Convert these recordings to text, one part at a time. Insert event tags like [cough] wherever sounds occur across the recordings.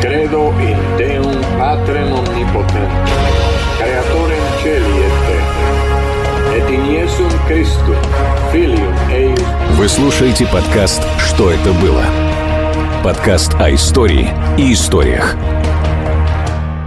Credo in Deum Patrem Omnipotentem, Creatorem Celi et Вы слушаете подкаст «Что это было?» Подкаст о истории и историях.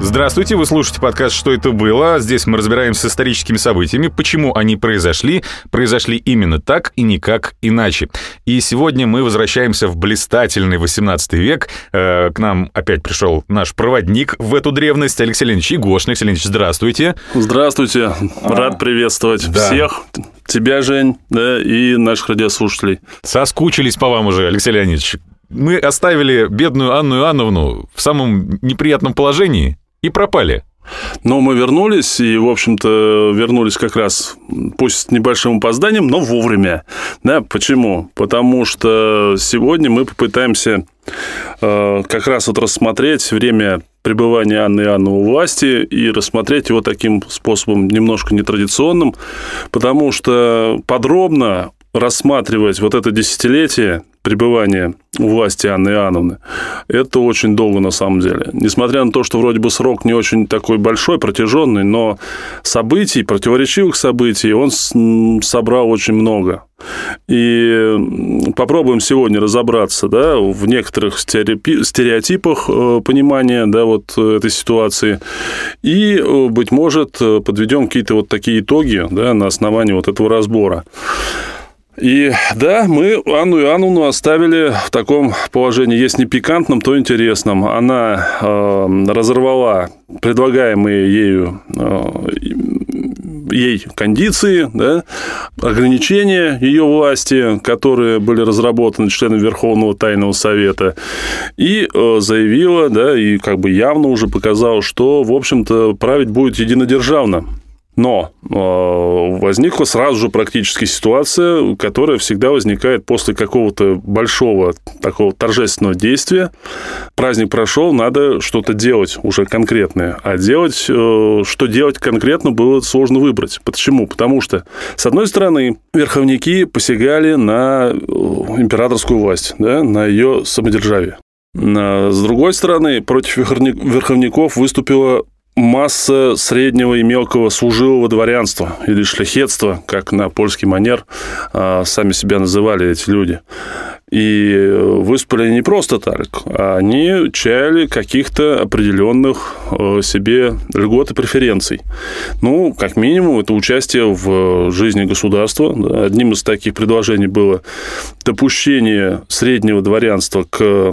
Здравствуйте, вы слушаете подкаст «Что это было?». Здесь мы разбираемся с историческими событиями, почему они произошли, произошли именно так и никак иначе. И сегодня мы возвращаемся в блистательный 18 век. Э, к нам опять пришел наш проводник в эту древность, Алексей Леонидович Егошин. Алексей Леонидович, здравствуйте. Здравствуйте, рад приветствовать Да. всех, тебя, Жень, да, и наших радиослушателей. Соскучились по вам уже, Алексей Леонидович. Мы оставили бедную Анну Иоанновну в самом неприятном положении и пропали. Но мы вернулись, и, в общем-то, вернулись как раз, пусть с небольшим опозданием, но вовремя. Да, почему? Потому что сегодня мы попытаемся э, как раз вот рассмотреть время пребывания Анны Иоанновны у власти и рассмотреть его таким способом немножко нетрадиционным, потому что подробно рассматривать вот это десятилетие пребывания у власти Анны Иоанновны, это очень долго на самом деле. Несмотря на то, что вроде бы срок не очень такой большой, протяженный, но событий, противоречивых событий он собрал очень много. И попробуем сегодня разобраться да, в некоторых стереотипах э, понимания да, вот э, этой ситуации. И, э, быть может, подведем какие-то вот такие итоги да, на основании вот этого разбора. И да, мы Анну Иоанновну оставили в таком положении, если не пикантном, то интересном. Она э, разорвала предлагаемые ею э, ей кондиции, да, ограничения ее власти, которые были разработаны членами Верховного Тайного Совета, и э, заявила, да, и как бы явно уже показала, что, в общем-то, править будет единодержавно. Но э, возникла сразу же практически ситуация, которая всегда возникает после какого-то большого такого торжественного действия. Праздник прошел, надо что-то делать уже конкретное. А делать, э, что делать конкретно, было сложно выбрать. Почему? Потому что, с одной стороны, верховники посягали на э, императорскую власть, да, на ее самодержавие. С другой стороны, против верховни- верховников выступила масса среднего и мелкого служилого дворянства или шляхетства, как на польский манер а, сами себя называли эти люди. И выступили они не просто так, а они чаяли каких-то определенных э, себе льгот и преференций. Ну, как минимум, это участие в жизни государства. Да. Одним из таких предложений было допущение среднего дворянства к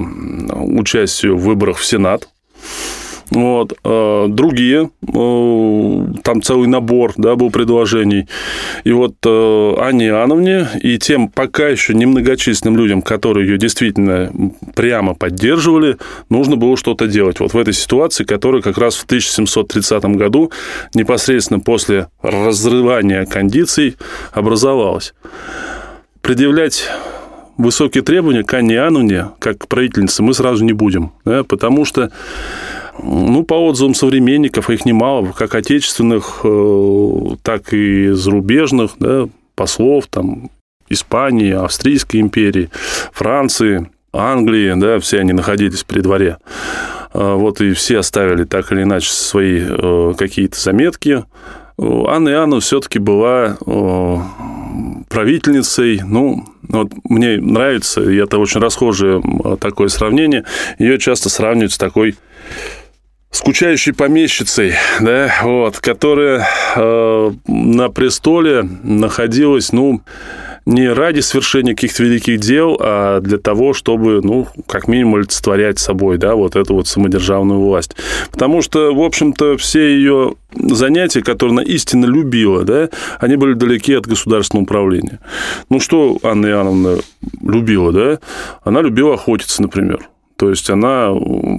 участию в выборах в Сенат. Вот. э, Другие, э, там целый набор да, был предложений. И вот э, Анне Иоанновне и тем пока еще немногочисленным людям, которые ее действительно прямо поддерживали, нужно было что-то делать. Вот в этой ситуации, которая как раз в 1730 году, непосредственно после разрывания кондиций, образовалась. Предъявлять высокие требования к Анне Иоанновне, как к правительнице, мы сразу не будем, да, потому что ну, по отзывам современников, их немало, как отечественных, э, так и зарубежных, да, послов, там, Испании, Австрийской империи, Франции, Англии, да, все они находились при дворе. Э, Вот и все оставили так или иначе свои э, какие-то заметки. Анна Иоанна все-таки была правительницей, ну, вот мне нравится, и это очень расхожее такое сравнение, ее часто сравнивают с такой скучающей помещицей, да, вот, которая э, на престоле находилась, ну, не ради свершения каких-то великих дел, а для того, чтобы, ну, как минимум, олицетворять собой, да, вот эту вот самодержавную власть. Потому что, в общем-то, все ее занятия, которые она истинно любила, да, они были далеки от государственного управления. Ну, что Анна Иоанновна любила, да? Она любила охотиться, например. То есть она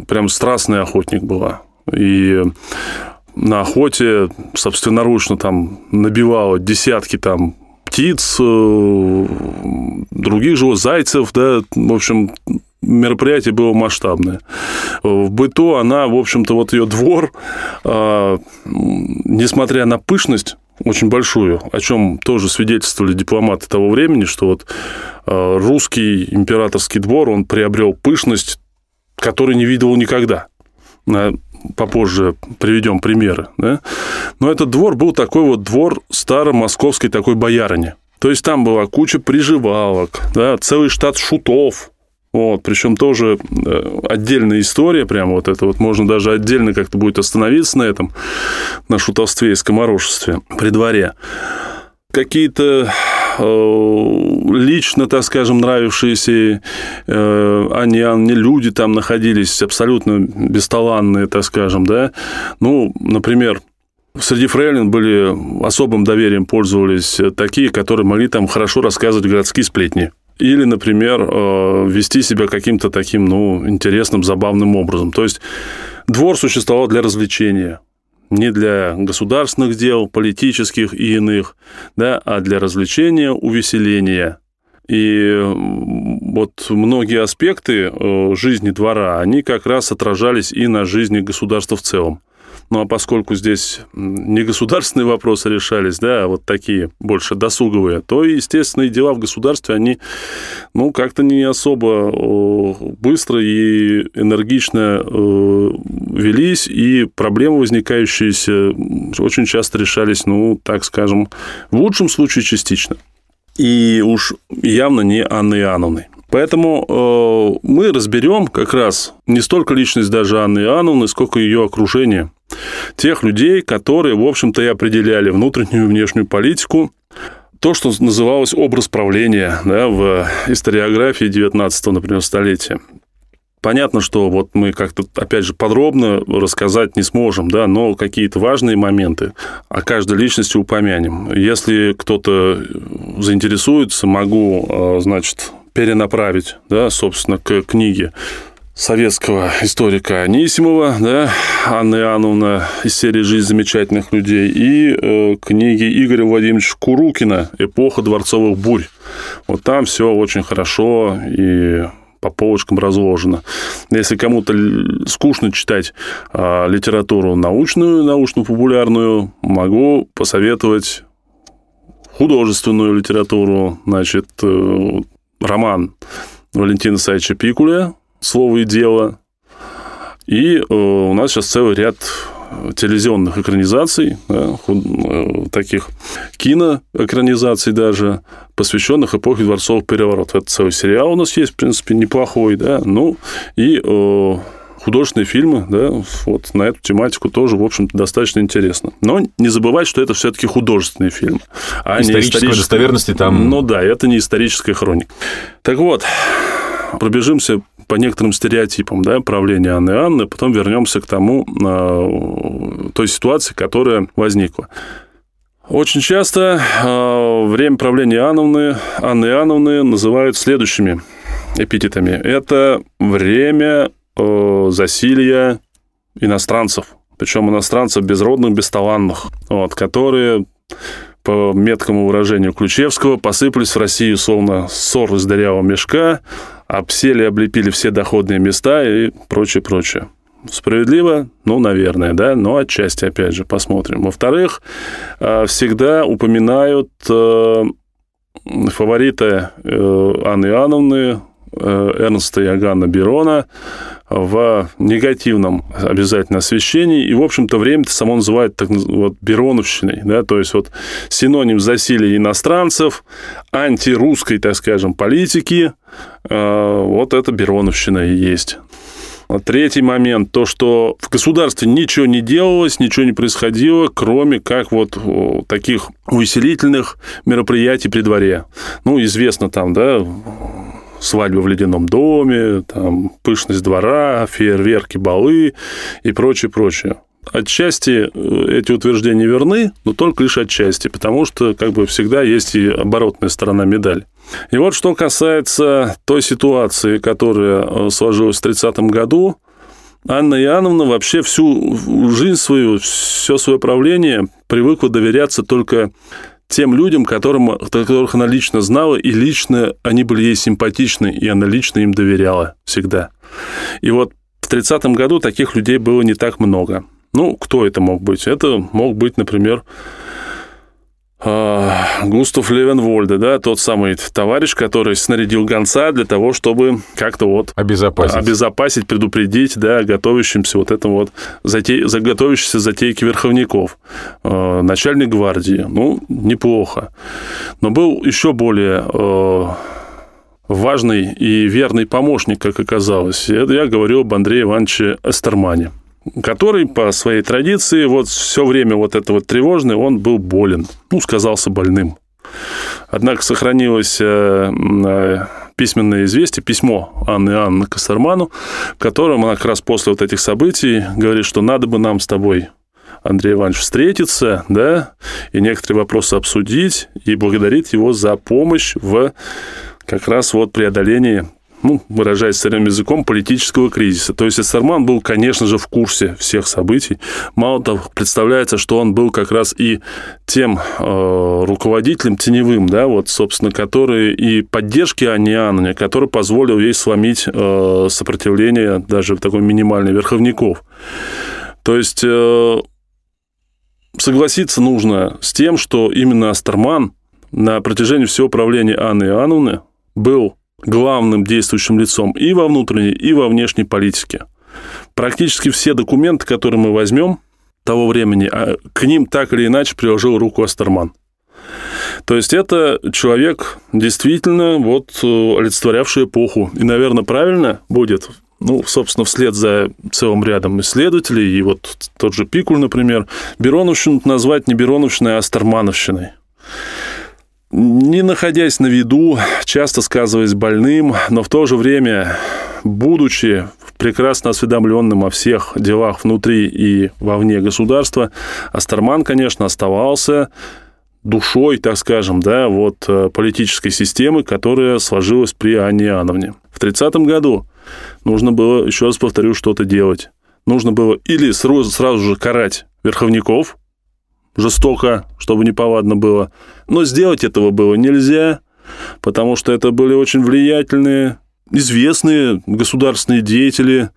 прям страстный охотник была. И на охоте собственноручно там набивала десятки там птиц, э, других животных, зайцев, да, в общем, мероприятие было масштабное. В быту она, в общем-то, вот ее двор, а, несмотря на пышность, очень большую, о чем тоже свидетельствовали дипломаты того времени, что вот а, русский императорский двор, он приобрел пышность, которой не видел никогда. Попозже приведем примеры. Да? Но этот двор был такой вот двор старомосковской такой боярыни. То есть там была куча приживалок, да, целый штат шутов, вот, причем тоже э, отдельная история, прямо вот это вот, можно даже отдельно как-то будет остановиться на этом, на шутовстве и скоморошестве при дворе. Какие-то э, лично, так скажем, нравившиеся э, Анне Анне люди там находились, абсолютно бесталанные, так скажем, да. Ну, например, Среди фрейлин были особым доверием пользовались такие, которые могли там хорошо рассказывать городские сплетни. Или, например, э, вести себя каким-то таким, ну, интересным, забавным образом. То есть двор существовал для развлечения, не для государственных дел, политических и иных, да, а для развлечения, увеселения. И вот многие аспекты э, жизни двора, они как раз отражались и на жизни государства в целом. Ну а поскольку здесь не государственные [laughs] вопросы решались, да, а вот такие больше досуговые, то, естественно, дела в государстве, они, ну, как-то не особо быстро и энергично велись, и проблемы, возникающиеся, очень часто решались, ну, так скажем, в лучшем случае частично. И уж явно не Анны Иоанновны. Поэтому э, мы разберем как раз не столько личность даже Анны Иоанновны, сколько ее окружение. Тех людей, которые, в общем-то, и определяли внутреннюю и внешнюю политику, то, что называлось образ правления да, в историографии 19 например, столетия. Понятно, что вот мы как-то, опять же, подробно рассказать не сможем, да, но какие-то важные моменты о каждой личности упомянем. Если кто-то заинтересуется, могу, э, значит, перенаправить, да, собственно, к книге советского историка Анисимова, да, Анна Иоанновна из серии «Жизнь замечательных людей» и э, книги Игоря Владимировича Курукина «Эпоха дворцовых бурь». Вот там все очень хорошо и по полочкам разложено. Если кому-то скучно читать э, литературу научную, научно-популярную, могу посоветовать художественную литературу, значит, э, роман Валентина Саича Пикуля «Слово и дело». И э, у нас сейчас целый ряд телевизионных экранизаций, да, э, таких киноэкранизаций даже, посвященных эпохе дворцовых переворотов. Это целый сериал у нас есть, в принципе, неплохой, да, ну, и э, художественные фильмы, да, вот на эту тематику тоже, в общем-то, достаточно интересно. Но не забывать, что это все-таки художественные фильмы. А Исторической достоверности там... Ну да, это не историческая хроника. Так вот, пробежимся по некоторым стереотипам да, правления Анны Анны, потом вернемся к тому, а, той ситуации, которая возникла. Очень часто э, время правления Анны, Анны Иоанновны называют следующими эпитетами. Это время э, засилья иностранцев, причем иностранцев безродных, бесталанных, вот, которые по меткому выражению Ключевского, посыпались в Россию словно ссор из дырявого мешка, обсели, облепили все доходные места и прочее, прочее. Справедливо? Ну, наверное, да, но отчасти, опять же, посмотрим. Во-вторых, э, всегда упоминают э, фаворита э, Анны Иоанновны, Эрнста Иоганна Берона в негативном обязательно освещении. И, в общем-то, время-то само называют так вот Бероновщиной. Да? То есть, вот синоним засилия иностранцев, антирусской, так скажем, политики. Вот это Бероновщина и есть. Третий момент, то, что в государстве ничего не делалось, ничего не происходило, кроме как вот таких увеселительных мероприятий при дворе. Ну, известно там, да, свадьба в ледяном доме, там, пышность двора, фейерверки, балы и прочее, прочее. Отчасти э, эти утверждения верны, но только лишь отчасти, потому что как бы всегда есть и оборотная сторона медали. И вот что касается той ситуации, которая э, сложилась в 30 году, Анна Иоанновна вообще всю жизнь свою, все свое правление привыкла доверяться только тем людям, которым, которых она лично знала, и лично они были ей симпатичны, и она лично им доверяла всегда. И вот в 30-м году таких людей было не так много. Ну, кто это мог быть? Это мог быть, например, а, Густав Левенвольде, да, тот самый товарищ, который снарядил гонца для того, чтобы как-то вот обезопасить, обезопасить предупредить, да, готовящимся вот этом вот затей, готовящимся затейки верховников. А, начальник гвардии, ну, неплохо. Но был еще более а, важный и верный помощник, как оказалось. Я говорю об Андрее Ивановиче Эстермане который по своей традиции вот все время вот это вот тревожное, он был болен, ну, сказался больным. Однако сохранилось э, э, письменное известие, письмо Анны Анны Костерману, в котором она как раз после вот этих событий говорит, что надо бы нам с тобой Андрей Иванович встретиться, да, и некоторые вопросы обсудить, и благодарит его за помощь в как раз вот преодолении ну, выражаясь старым языком, политического кризиса. То есть Эссерман был, конечно же, в курсе всех событий. Мало того, представляется, что он был как раз и тем э, руководителем теневым, да, вот, собственно, который и поддержки Анианы, который позволил ей сломить э, сопротивление даже такой минимальной верховников. То есть э, согласиться нужно с тем, что именно Астерман на протяжении всего правления Анны Иоанновны был главным действующим лицом и во внутренней, и во внешней политике. Практически все документы, которые мы возьмем того времени, а к ним так или иначе приложил руку Астерман. То есть это человек, действительно, вот э, олицетворявший эпоху. И, наверное, правильно будет, ну, собственно, вслед за целым рядом исследователей, и вот тот же Пикуль, например, Бероновщину назвать не Бероновщиной, а Астермановщиной не находясь на виду, часто сказываясь больным, но в то же время, будучи прекрасно осведомленным о всех делах внутри и вовне государства, Астерман, конечно, оставался душой, так скажем, да, вот э, политической системы, которая сложилась при Анне Иоанновне. В 30 году нужно было, еще раз повторю, что-то делать. Нужно было или сразу, сразу же карать верховников, жестоко, чтобы неповадно было. Но сделать этого было нельзя, потому что это были очень влиятельные, известные государственные деятели.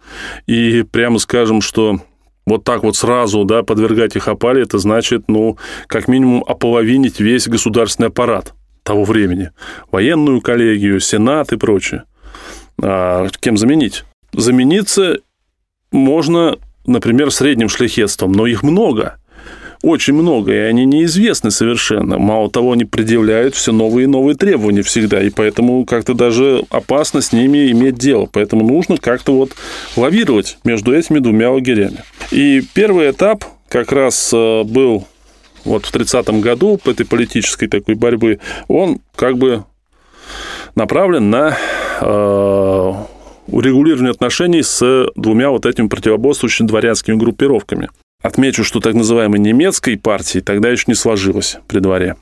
И прямо скажем, что вот так вот сразу да, подвергать их опале, это значит, ну, как минимум ополовинить весь государственный аппарат того времени. Военную коллегию, сенат и прочее. А кем заменить? Замениться можно, например, средним шляхетством, но их много – очень много, и они неизвестны совершенно. Мало того, они предъявляют все новые и новые требования всегда, и поэтому как-то даже опасно с ними иметь дело. Поэтому нужно как-то вот лавировать между этими двумя лагерями. И первый этап как раз э, был вот в 30-м году этой политической такой борьбы, он как бы направлен на э, урегулирование отношений с двумя вот этими противоборствующими дворянскими группировками. Отмечу, что так называемой немецкой партии тогда еще не сложилось при дворе.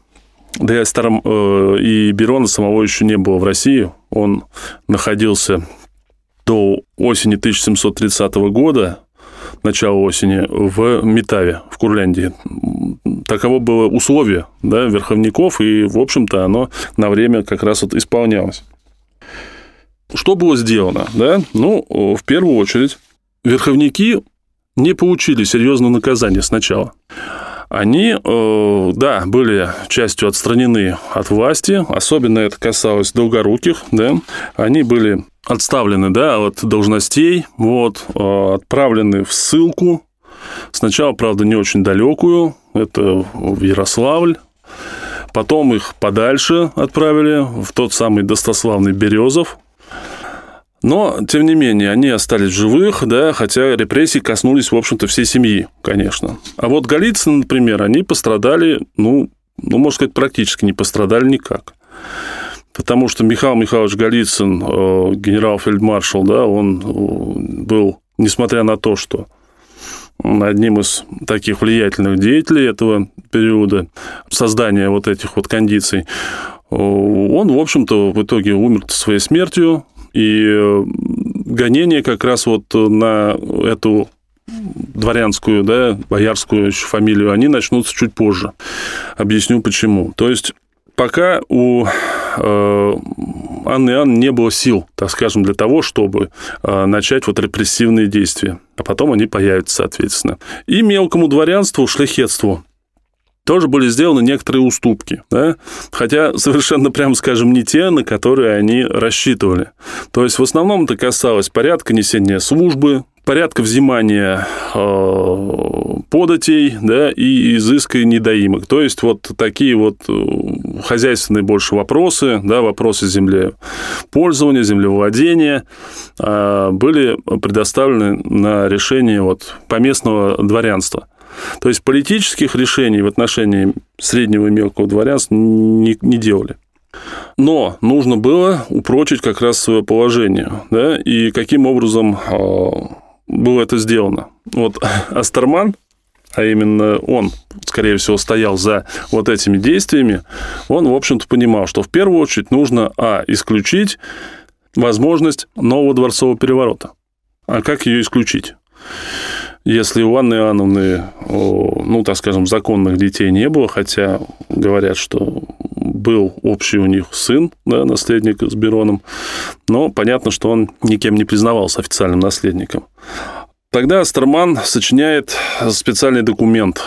Да и, старом, э, и Берона самого еще не было в России. Он находился до осени 1730 года, начала осени, в Метаве, в Курляндии. Таково было условие да, верховников, и, в общем-то, оно на время как раз вот исполнялось. Что было сделано? Да? Ну, в первую очередь, верховники не получили серьезного наказания сначала. Они, э, да, были частью отстранены от власти, особенно это касалось долгоруких, да, они были отставлены, да, от должностей, вот, э, отправлены в ссылку, сначала, правда, не очень далекую, это в Ярославль, потом их подальше отправили в тот самый достославный Березов, но, тем не менее, они остались живых, да, хотя репрессии коснулись, в общем-то, всей семьи, конечно. А вот Голицын, например, они пострадали, ну, ну, можно сказать, практически не пострадали никак. Потому что Михаил Михайлович Голицын, э, генерал-фельдмаршал, да, он э, был, несмотря на то, что одним из таких влиятельных деятелей этого периода создания вот этих вот кондиций, э, он, в общем-то, в итоге умер своей смертью, и гонение как раз вот на эту дворянскую, да, боярскую еще фамилию, они начнутся чуть позже. Объясню почему. То есть пока у э, Анны Иоанн не было сил, так скажем, для того, чтобы э, начать вот репрессивные действия. А потом они появятся, соответственно. И мелкому дворянству, шляхетству тоже были сделаны некоторые уступки, да? хотя совершенно, прямо скажем, не те, на которые они рассчитывали. То есть в основном это касалось порядка несения службы, порядка взимания э, податей да, и изыска недоимок. То есть вот такие вот э, хозяйственные больше вопросы, да, вопросы землепользования, землевладения э, были предоставлены на решение вот поместного дворянства. То есть политических решений в отношении среднего и мелкого дворянства не, не делали. Но нужно было упрочить как раз свое положение. Да? И каким образом э, было это сделано? Вот [laughs] Астерман, а именно он, скорее всего, стоял за вот этими действиями, он, в общем-то, понимал, что в первую очередь нужно, а, исключить возможность нового дворцового переворота. А как ее исключить? Если у Анны Иоанновны, ну, так скажем, законных детей не было, хотя говорят, что был общий у них сын, да, наследник с Бероном, но понятно, что он никем не признавался официальным наследником. Тогда Астерман сочиняет специальный документ,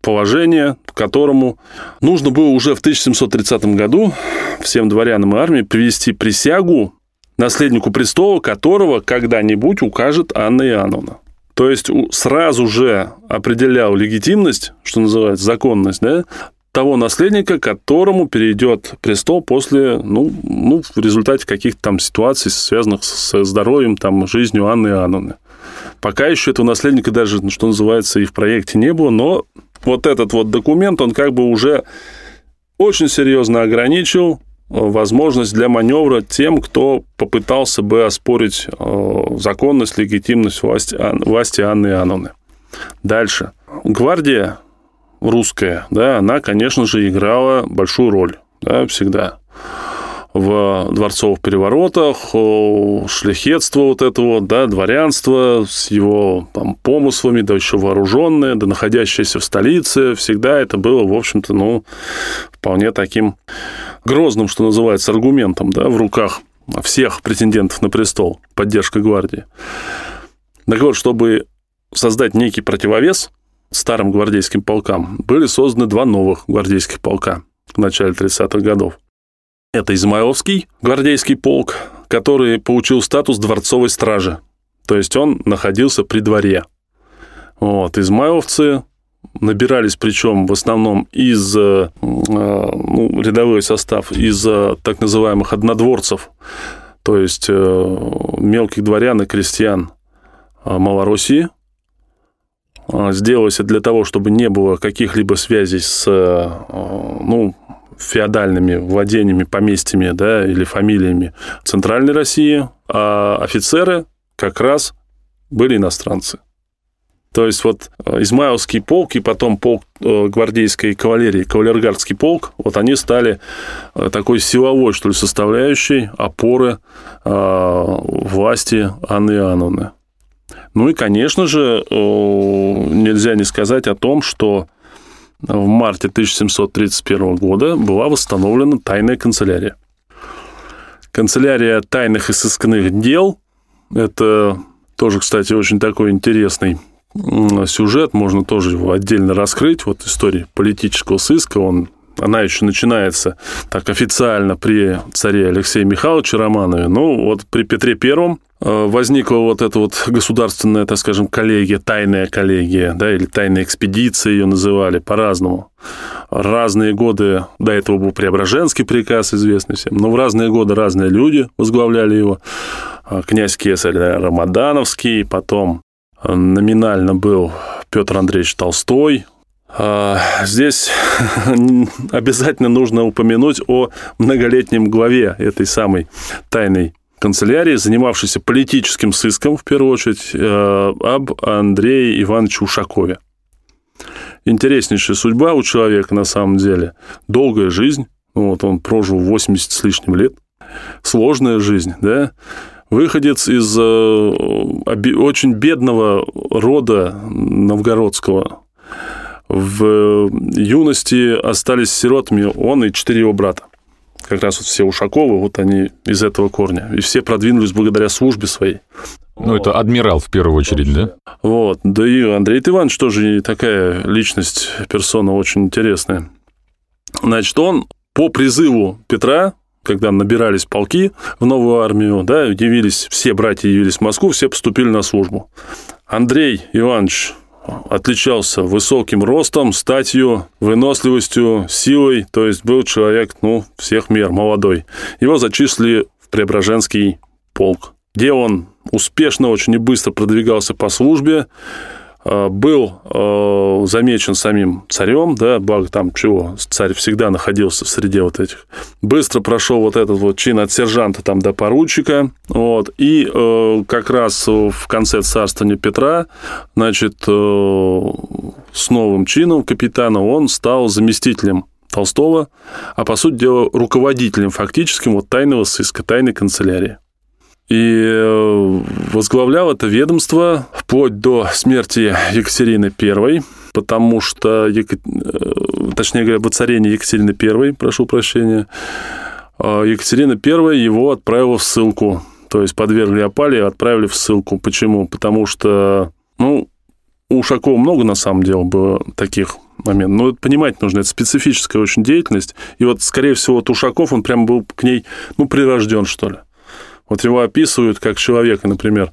положение, которому нужно было уже в 1730 году всем дворянам и армии привести присягу наследнику престола, которого когда-нибудь укажет Анна Иоанновна. То есть сразу же определял легитимность, что называется, законность, да, того наследника, которому перейдет престол после, ну, ну в результате каких-то там ситуаций, связанных с здоровьем, там, жизнью Анны Иоанновны. Пока еще этого наследника даже, ну, что называется, и в проекте не было, но вот этот вот документ, он как бы уже очень серьезно ограничил возможность для маневра тем, кто попытался бы оспорить э, законность, легитимность власти, власти Анны Иоанновны. Дальше. Гвардия русская, да, она, конечно же, играла большую роль, да, всегда в дворцовых переворотах, шляхетство вот этого, да, дворянство с его там, помыслами, да еще вооруженное, да находящееся в столице, всегда это было, в общем-то, ну, вполне таким грозным, что называется, аргументом, да, в руках всех претендентов на престол, поддержка гвардии. Так вот, чтобы создать некий противовес старым гвардейским полкам, были созданы два новых гвардейских полка в начале 30-х годов. Это Измайловский гвардейский полк, который получил статус дворцовой стражи. То есть он находился при дворе. Вот, измайловцы набирались, причем в основном из э, ну, рядовой состав, из э, так называемых однодворцев, то есть э, мелких дворян и крестьян Малороссии. Сделалось это для того, чтобы не было каких-либо связей с ну, феодальными владениями, поместьями да, или фамилиями Центральной России, а офицеры как раз были иностранцы. То есть вот э, Измайловский полк и потом полк э, гвардейской кавалерии, кавалергардский полк, вот они стали э, такой силовой, что ли, составляющей опоры власти Анны Иоанновны. Ну и, конечно же, нельзя не сказать о том, что в марте 1731 года была восстановлена тайная канцелярия. Канцелярия тайных и сыскных дел – это тоже, кстати, очень такой интересный сюжет, можно тоже его отдельно раскрыть. Вот история политического сыска, он она еще начинается так официально при царе Алексее Михайловиче Романове, но вот при Петре Первом э, возникла вот эта вот государственная, так скажем, коллегия, тайная коллегия, да, или тайная экспедиция ее называли по-разному. Разные годы, до этого был Преображенский приказ, известный всем, но в разные годы разные люди возглавляли его. Э, князь Кесарь Рамадановский, потом э, номинально был Петр Андреевич Толстой, здесь [laughs] обязательно нужно упомянуть о многолетнем главе этой самой тайной канцелярии, занимавшейся политическим сыском, в первую очередь, э, об Андрее Ивановиче Ушакове. Интереснейшая судьба у человека на самом деле. Долгая жизнь. Вот он прожил 80 с лишним лет. Сложная жизнь, да. выходец из очень бедного рода новгородского. В юности остались сиротами он и четыре его брата как раз вот все Ушаковы, вот они из этого корня. И все продвинулись благодаря службе своей. Ну, вот. это адмирал в первую очередь, да? Вот. Да и Андрей Иванович тоже такая личность, персона очень интересная. Значит, он по призыву Петра, когда набирались полки в новую армию, да, явились, все братья явились в Москву, все поступили на службу. Андрей Иванович отличался высоким ростом, статью, выносливостью, силой, то есть был человек, ну, всех мер, молодой. Его зачислили в Преображенский полк, где он успешно, очень и быстро продвигался по службе, был э, замечен самим царем, да, благо там чего, царь всегда находился среди вот этих. Быстро прошел вот этот вот чин от сержанта там до поручика, вот, и э, как раз в конце царствования Петра, значит, с новым чином капитана он стал заместителем Толстого, а по сути дела руководителем фактическим вот тайного сыска, тайной канцелярии и э, возглавлял это ведомство вплоть до смерти Екатерины I, потому что, э, точнее говоря, воцарение Екатерины I, прошу прощения, а Екатерина I его отправила в ссылку, то есть подвергли опале и отправили в ссылку. Почему? Потому что, ну, у Ушакова много, на самом деле, было таких моментов. Но это понимать нужно, это специфическая очень деятельность. И вот, скорее всего, вот Ушаков, он прям был к ней, ну, прирожден, что ли. Вот его описывают как человека, например,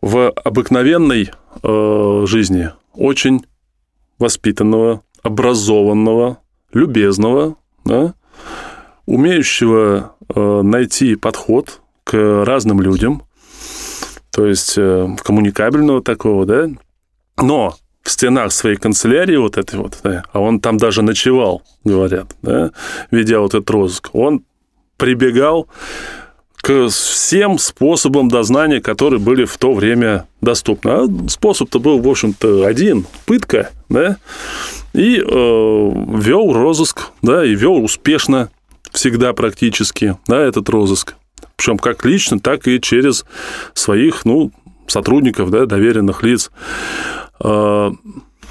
в обыкновенной э, жизни очень воспитанного, образованного, любезного, да, умеющего э, найти подход к разным людям, то есть э, коммуникабельного такого, да, но в стенах своей канцелярии вот этой вот, да, а он там даже ночевал, говорят, да, ведя вот этот розыск, он прибегал к всем способам дознания, которые были в то время доступны. А способ-то был, в общем-то, один – пытка, да, и э, вел розыск, да, и вел успешно всегда практически, да, этот розыск. Причем как лично, так и через своих, ну, сотрудников, да, доверенных лиц. Э,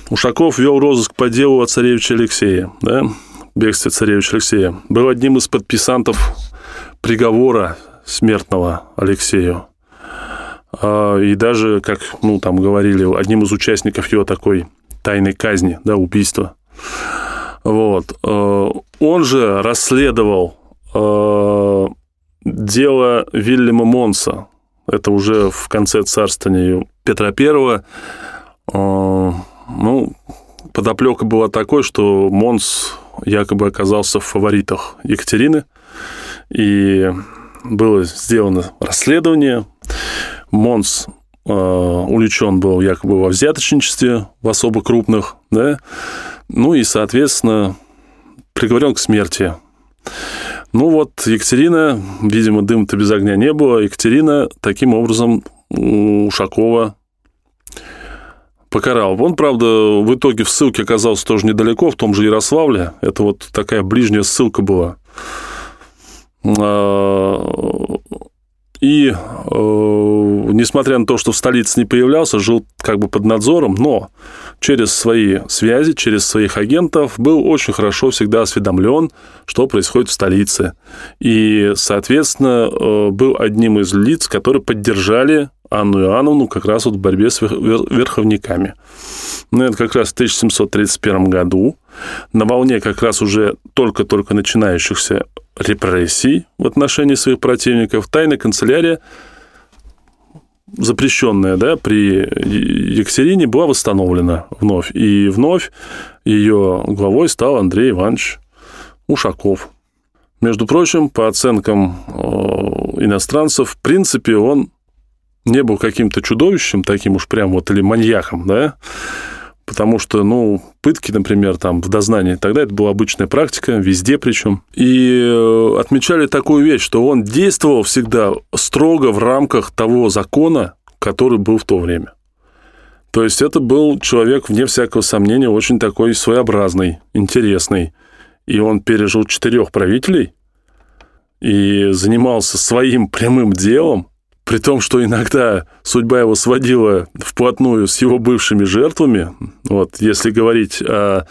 Ушаков вел розыск по делу о царевиче Алексея, да, бегстве царевича Алексея. Был одним из подписантов приговора смертного Алексею. А, и даже, как ну, там говорили, одним из участников его такой тайной казни, да, убийства. Вот. А, он же расследовал а, дело Вильяма Монса. Это уже в конце царствования Петра Первого. Ну, подоплека была такой, что Монс якобы оказался в фаворитах Екатерины. И было сделано расследование. Монс э, уличен был якобы во взяточничестве, в особо крупных, да, ну и, соответственно, приговорен к смерти. Ну вот, Екатерина, видимо, дым-то без огня не было, Екатерина таким образом Ушакова покарал. Он, правда, в итоге в ссылке оказался тоже недалеко, в том же Ярославле. Это вот такая ближняя ссылка была. И, э, несмотря на то, что в столице не появлялся, жил как бы под надзором, но через свои связи, через своих агентов был очень хорошо всегда осведомлен, что происходит в столице. И, соответственно, э, был одним из лиц, которые поддержали Анну Иоанновну как раз вот в борьбе с верховниками. Ну, это как раз в 1731 году, на волне как раз уже только-только начинающихся репрессий в отношении своих противников, тайная канцелярия, запрещенная да, при Екатерине, была восстановлена вновь. И вновь ее главой стал Андрей Иванович Ушаков. Между прочим, по оценкам э, иностранцев, в принципе, он не был каким-то чудовищем, таким уж прям вот, или маньяком, да, потому что, ну, пытки, например, там, в дознании, тогда это была обычная практика, везде причем. И э, отмечали такую вещь, что он действовал всегда строго в рамках того закона, который был в то время. То есть это был человек, вне всякого сомнения, очень такой своеобразный, интересный. И он пережил четырех правителей и занимался своим прямым делом, при том, что иногда судьба его сводила вплотную с его бывшими жертвами, вот, если говорить о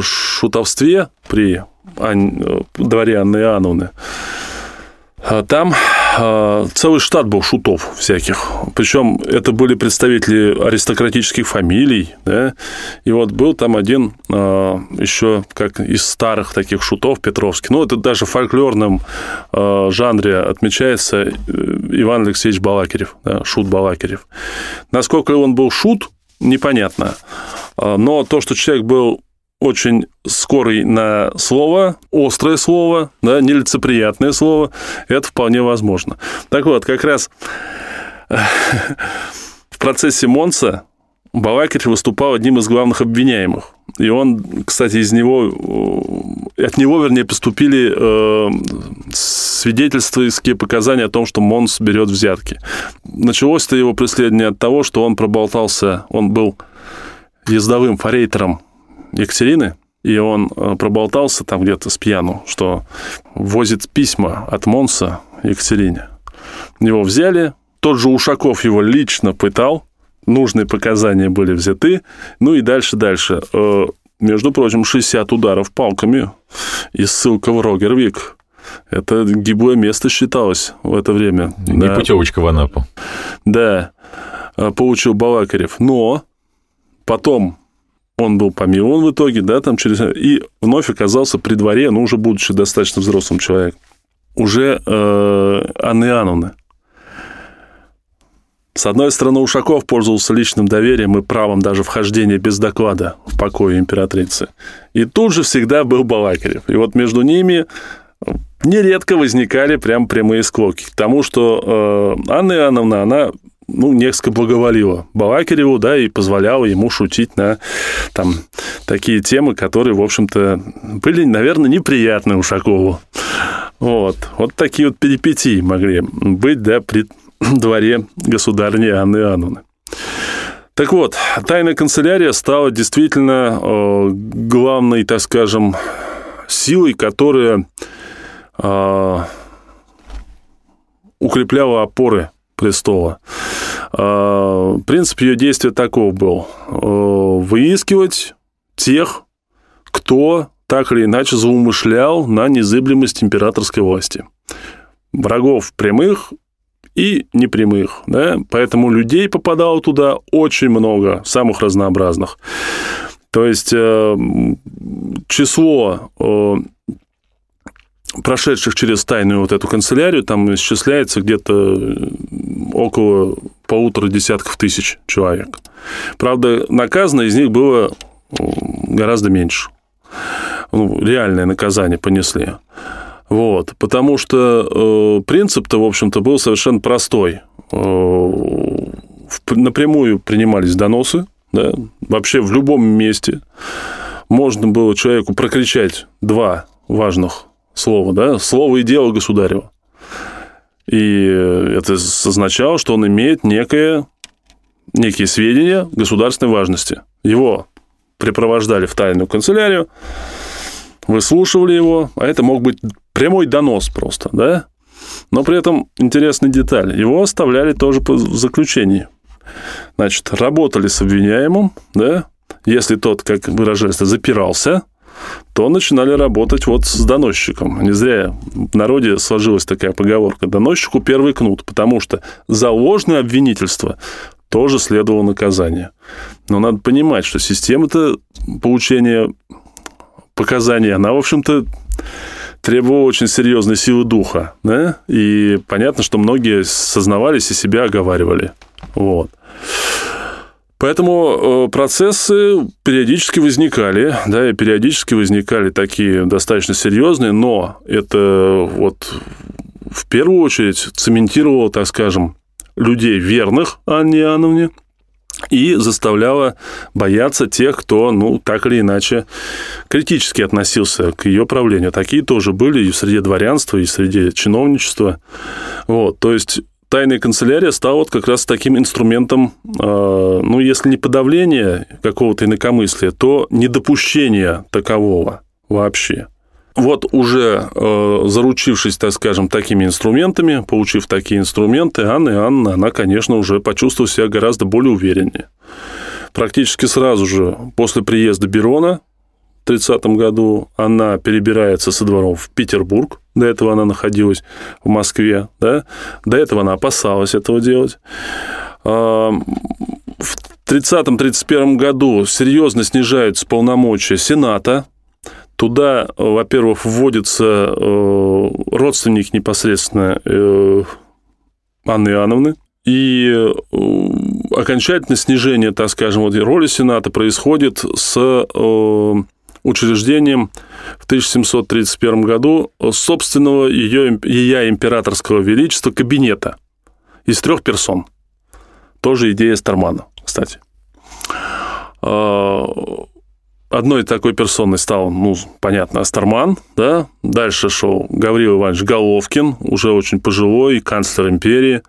шутовстве при Ань, дворе Анны Иоанновны, а там целый штат был шутов всяких. Причем это были представители аристократических фамилий. Да? И вот был там один а, еще как из старых таких шутов Петровский. Ну, это даже в фольклорном жанре отмечается э, Иван Алексеевич Балакирев, да? шут Балакирев. Насколько он был шут, непонятно. Но то, что человек был очень скорый на слово, острое слово, да, нелицеприятное слово, это вполне возможно. Так вот, как раз [laughs] в процессе Монса Балакирь выступал одним из главных обвиняемых. И он, кстати, из него, от него, вернее, поступили э, свидетельствовательские показания о том, что Монс берет взятки. Началось-то его преследование от того, что он проболтался, он был ездовым форейтером Екатерины, и он э, проболтался там где-то с пьяну, что возит письма от Монса Екатерине. Его взяли, тот же Ушаков его лично пытал, нужные показания были взяты, ну и дальше-дальше. Э, между прочим, 60 ударов палками и ссылка в Рогервик. Это гиблое место считалось в это время. Не да. путевочка в Анапу. Да, э, получил Балакарев. Но потом он был помилован в итоге, да, там через... И вновь оказался при дворе, ну, уже будучи достаточно взрослым человеком. Уже э, Анны Иоанновны. С одной стороны, Ушаков пользовался личным доверием и правом даже вхождения без доклада в покое императрицы. И тут же всегда был Балакирев. И вот между ними нередко возникали прям прямые склоки. К тому, что э, Анна Иоанновна, она ну, несколько благоволила Балакиреву, да, и позволяла ему шутить на там такие темы, которые, в общем-то, были, наверное, неприятны Ушакову. Вот. Вот такие вот перипетии могли быть, да, при дворе государни Анны Иоанновны. Так вот, тайная канцелярия стала действительно э, главной, так скажем, силой, которая э, укрепляла опоры престола. А, принцип ее действия таков был. А, выискивать тех, кто так или иначе заумышлял на незыблемость императорской власти. Врагов прямых и непрямых. Да? Поэтому людей попадало туда очень много, самых разнообразных. То есть э, число э, прошедших через тайную вот эту канцелярию, там исчисляется где-то около полутора десятков тысяч человек. Правда, наказано из них было гораздо меньше. Ну, реальное наказание понесли. Вот, потому что э, принцип-то, в общем-то, был совершенно простой. Э, напрямую принимались доносы, да, вообще в любом месте. Можно было человеку прокричать два важных слова, да, слово и дело государева. И это означало, что он имеет некое, некие сведения государственной важности. Его припровождали в тайную канцелярию, выслушивали его, а это мог быть прямой донос просто, да? Но при этом интересная деталь. Его оставляли тоже в заключении. Значит, работали с обвиняемым, да? Если тот, как выражались, запирался – то начинали работать вот с доносчиком. Не зря в народе сложилась такая поговорка. Доносчику первый кнут, потому что за ложное обвинительство тоже следовало наказание. Но надо понимать, что система-то получения показаний, она, в общем-то, требовала очень серьезной силы духа. Да? И понятно, что многие сознавались и себя оговаривали. Вот. Поэтому э, процессы периодически возникали, да, и периодически возникали такие достаточно серьезные, но это вот в первую очередь цементировало, так скажем, людей верных Анне Иоанновне, и заставляла бояться тех, кто, ну, так или иначе, критически относился к ее правлению. Такие тоже были и среди дворянства, и среди чиновничества. Вот, то есть тайная канцелярия стала вот как раз таким инструментом, а, ну, если не подавления какого-то инакомыслия, то недопущения такового вообще. Вот уже э, заручившись, так скажем, такими инструментами, получив такие инструменты, Анна Иоанна, она, конечно, уже почувствовала себя гораздо более увереннее. Практически сразу же после приезда Берона 30 году она перебирается со двором в Петербург. До этого она находилась в Москве. Да? До этого она опасалась этого делать. А, в 30-31 году серьезно снижаются полномочия Сената, Туда, во-первых, вводится э, родственник непосредственно э, Анны Иоанновны, и э, окончательное снижение, так скажем, вот роли Сената происходит с учреждением в 1731 году собственного ее, ее императорского величества кабинета из трех персон. Тоже идея Стармана, кстати. А, Одной такой персоной стал, ну, понятно, Астерман, да, дальше шел Гаврил Иванович Головкин, уже очень пожилой, канцлер империи,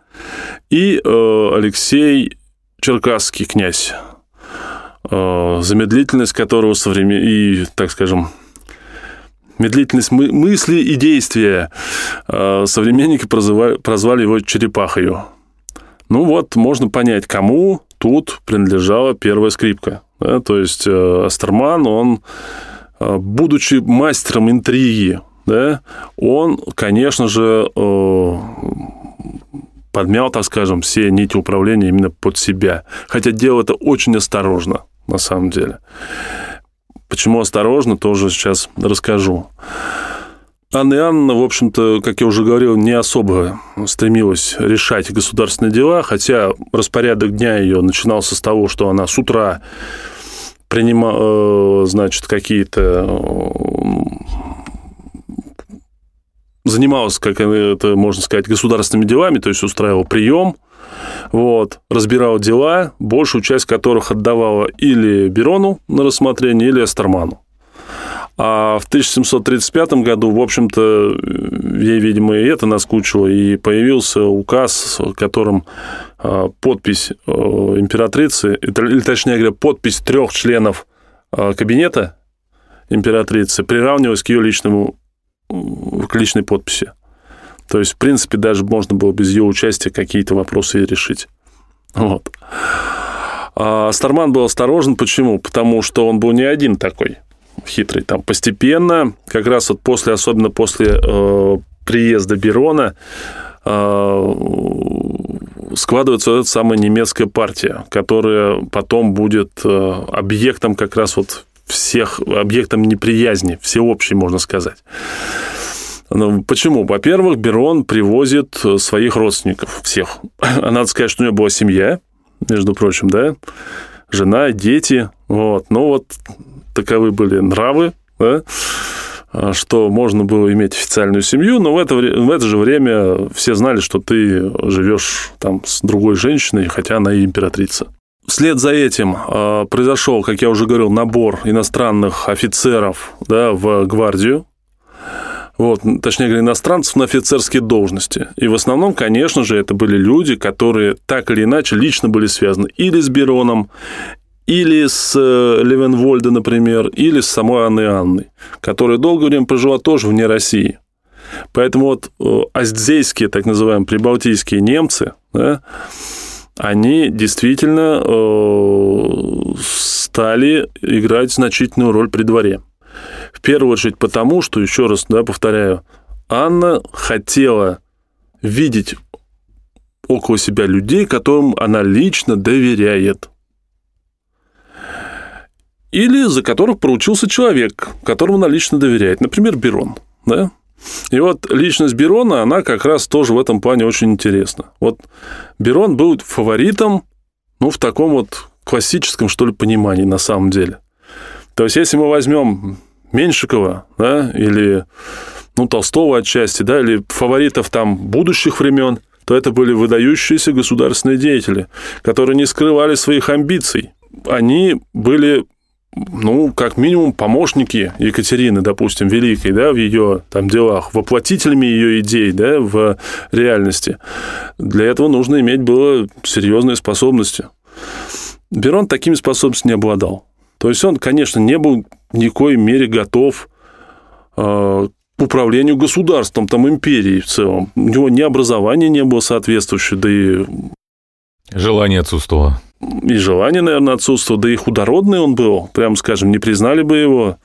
и э, Алексей Черкасский князь, замедлительность которого современ... и, так скажем, медлительность мы... мысли и действия э, современники прозвали, прозвали его черепахою. Ну вот, можно понять, кому тут принадлежала первая скрипка. Да? То есть э, Астерман, он, э, будучи мастером интриги, да, он, конечно же, э, подмял, так скажем, все нити управления именно под себя. Хотя делал это очень осторожно, на самом деле. Почему осторожно, тоже сейчас расскажу. Анна Иоанновна, в общем-то, как я уже говорил, не особо стремилась решать государственные дела, хотя распорядок дня ее начинался с того, что она с утра принимала, э, значит, какие-то занималась, как это можно сказать, государственными делами, то есть устраивал прием, вот, разбирал дела, большую часть которых отдавала или Берону на рассмотрение, или Астерману. А в 1735 году, в общем-то, ей, видимо, и это наскучило, и появился указ, которым а, подпись э, императрицы, или точнее говоря, подпись трех членов а, кабинета императрицы приравнивалась к ее личному, к личной подписи. То есть, в принципе, даже можно было без ее участия какие-то вопросы и решить. Вот. А Старман был осторожен. Почему? Потому что он был не один такой хитрый. Там постепенно, как раз вот после, особенно после э, приезда Берона, э, складывается вот эта самая немецкая партия, которая потом будет э, объектом как раз вот всех, объектом неприязни, всеобщей, можно сказать. Ну, почему? Во-первых, Берон привозит своих родственников, всех. [laughs] Надо сказать, что у него была семья, между прочим, да, жена, дети, вот. Но вот таковы были нравы, да, а, что можно было иметь официальную семью, но в это, в это же время все знали, что ты живешь там с другой женщиной, хотя она и императрица. Вслед за этим э, произошел, как я уже говорил, набор иностранных офицеров да, в гвардию, вот, точнее говоря, иностранцев на офицерские должности. И в основном, конечно же, это были люди, которые так или иначе лично были связаны или с Бероном, или с э, Левенвольда, например, или с самой Анной Анной, которая долгое время прожила тоже вне России. Поэтому вот э, аздзейские, так называемые, прибалтийские немцы, да, они действительно э, стали играть значительную роль при дворе. В первую очередь потому, что, еще раз да, повторяю, Анна хотела видеть около себя людей, которым она лично доверяет – или за которых проучился человек, которому она лично доверяет, например, Берон. Да? И вот личность Берона, она как раз тоже в этом плане очень интересна. Вот Берон был фаворитом, ну, в таком вот классическом, что ли, понимании на самом деле. То есть, если мы возьмем Меньшикова, да, или, ну, Толстого отчасти, да, или фаворитов там будущих времен, то это были выдающиеся государственные деятели, которые не скрывали своих амбиций. Они были ну, как минимум, помощники Екатерины, допустим, Великой, да, в ее там делах, воплотителями ее идей, да, в реальности. Для этого нужно иметь было серьезные способности. Берон такими способностями не обладал. То есть он, конечно, не был в никакой мере готов э, управлению государством, там, империей в целом. У него ни образования не было соответствующего, да и... Желание отсутствовало. И желание, наверное, отсутствовало, да и худородный он был, прям скажем, не признали бы его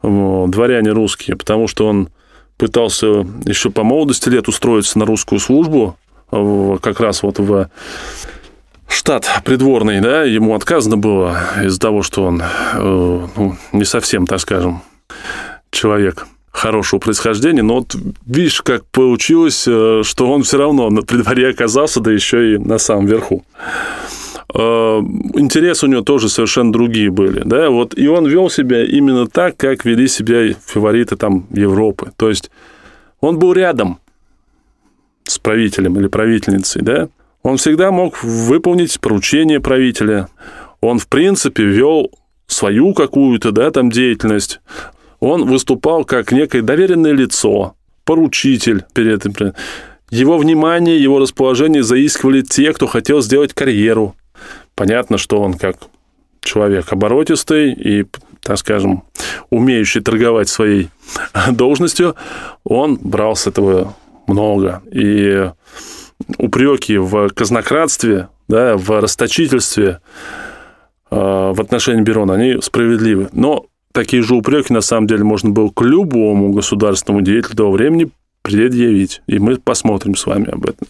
дворяне русские, потому что он пытался еще по молодости лет устроиться на русскую службу, как раз вот в штат придворный, да, ему отказано было из-за того, что он э, ну, не совсем, так скажем, человек хорошего происхождения, но вот видишь, как получилось, э, что он все равно при дворе оказался, да еще и на самом верху. Э, интересы у него тоже совершенно другие были, да, вот, и он вел себя именно так, как вели себя фавориты там Европы, то есть он был рядом с правителем или правительницей, да, он всегда мог выполнить поручение правителя, он, в принципе, вел свою какую-то, да, там деятельность, он выступал как некое доверенное лицо, поручитель перед. Его внимание, его расположение заискивали те, кто хотел сделать карьеру, Понятно, что он как человек оборотистый и, так скажем, умеющий торговать своей [laughs] должностью, он брал с этого много. И упреки в казнократстве, да, в расточительстве э, в отношении Берона, они справедливы. Но такие же упреки, на самом деле, можно было к любому государственному деятелю того времени предъявить. И мы посмотрим с вами об этом.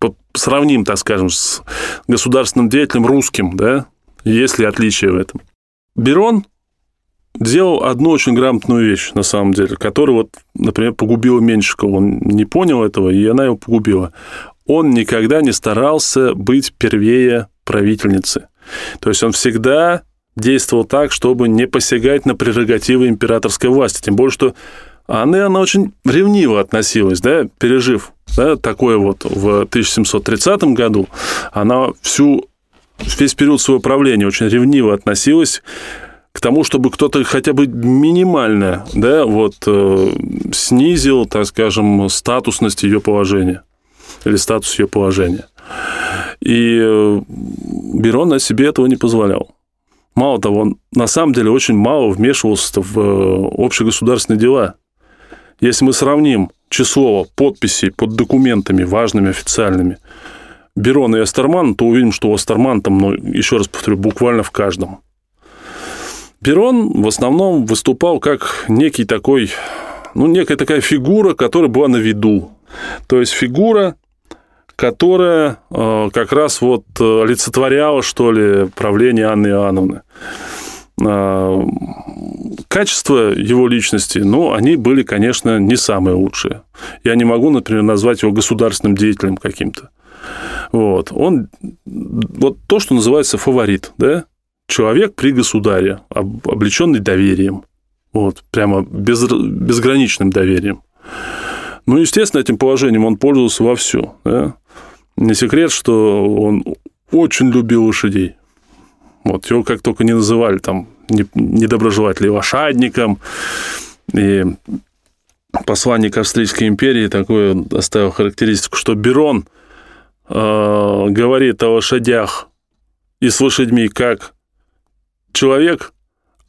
Э, сравним, так скажем, с государственным деятелем русским, да, есть ли отличие в этом. Берон делал одну очень грамотную вещь, на самом деле, которая, вот, например, погубила Меньшикова. Он не понял этого, и она его погубила. Он никогда не старался быть первее правительницы. То есть он всегда действовал так, чтобы не посягать на прерогативы императорской власти. Тем более, что она, она очень ревниво относилась, да, пережив да, такое вот в 1730 году, она всю, весь период своего правления очень ревниво относилась тому, чтобы кто-то хотя бы минимально, да, вот, э, снизил, так скажем, статусность ее положения или статус ее положения. И э, Берон на себе этого не позволял. Мало того, он на самом деле очень мало вмешивался в э, общегосударственные дела. Если мы сравним число подписей под документами важными, официальными Берона и Астерман, то увидим, что у Астерман там, ну, еще раз повторю, буквально в каждом. Берон в основном выступал как некий такой, ну, некая такая фигура, которая была на виду. То есть фигура, которая э, как раз вот э, олицетворяла, что ли, правление Анны Иоанновны. А, качества его личности, ну, они были, конечно, не самые лучшие. Я не могу, например, назвать его государственным деятелем каким-то. Вот. Он, вот то, что называется фаворит, да? Человек при государе, облеченный доверием. Вот, прямо без, безграничным доверием. Ну, естественно, этим положением он пользовался вовсю. Да? Не секрет, что он очень любил лошадей. Вот, его как только не называли там недоброжелателей лошадником, и посланник Австрийской империи такую оставил характеристику, что Берон э, говорит о лошадях и с лошадьми как человек,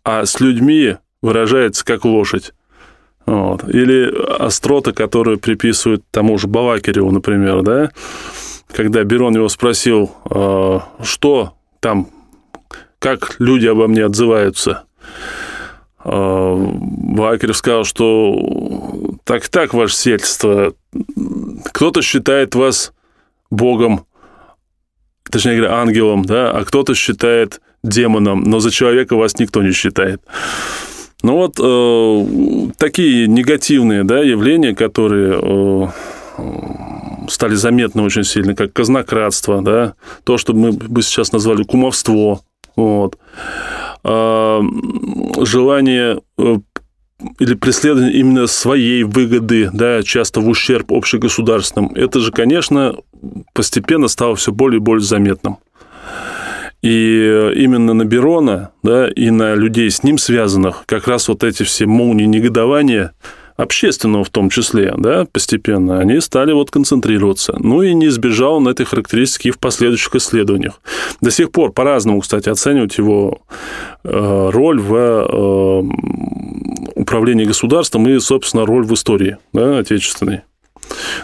а с людьми выражается как лошадь. Вот. Или острота, которую приписывают тому же Балакиреву, например, да, когда Берон его спросил, э, что там как люди обо мне отзываются. Вакерев сказал, что так-так, ваше сельство, кто-то считает вас богом, точнее говоря, ангелом, да, а кто-то считает демоном, но за человека вас никто не считает. Ну вот э, такие негативные да, явления, которые э, стали заметны очень сильно, как казнократство, да, то, что мы бы сейчас назвали кумовство, вот. А, желание э, или преследование именно своей выгоды, да, часто в ущерб общегосударственным, это же, конечно, постепенно стало все более и более заметным. И именно на Берона, да, и на людей с ним связанных, как раз вот эти все молнии негодования – общественного в том числе, да, постепенно, они стали вот концентрироваться. Ну и не избежал он этой характеристики в последующих исследованиях. До сих пор по-разному, кстати, оценивать его э, роль в э, управления государством и, собственно, роль в истории да, отечественной.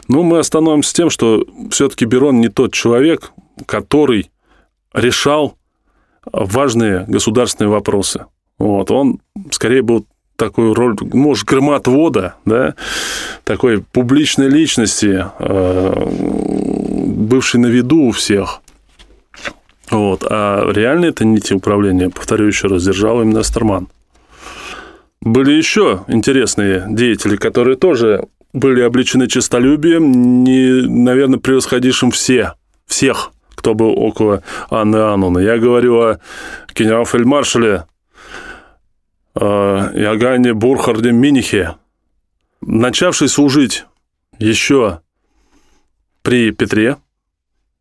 Но мы остановимся тем, что все-таки Берон не тот человек, который решал важные государственные вопросы. Вот, он скорее был такую роль, может, громоотвода, да, такой публичной личности, э, бывшей на виду у всех. Вот. А реально это нити управления, повторю еще раз, держал именно Астерман. Были еще интересные деятели, которые тоже были обличены честолюбием, не, наверное, превосходившим все, всех, кто был около Анны Ануны. Я говорю о генерал-фельдмаршале э, Иоганне Бурхарде Минихе, начавший служить еще при Петре,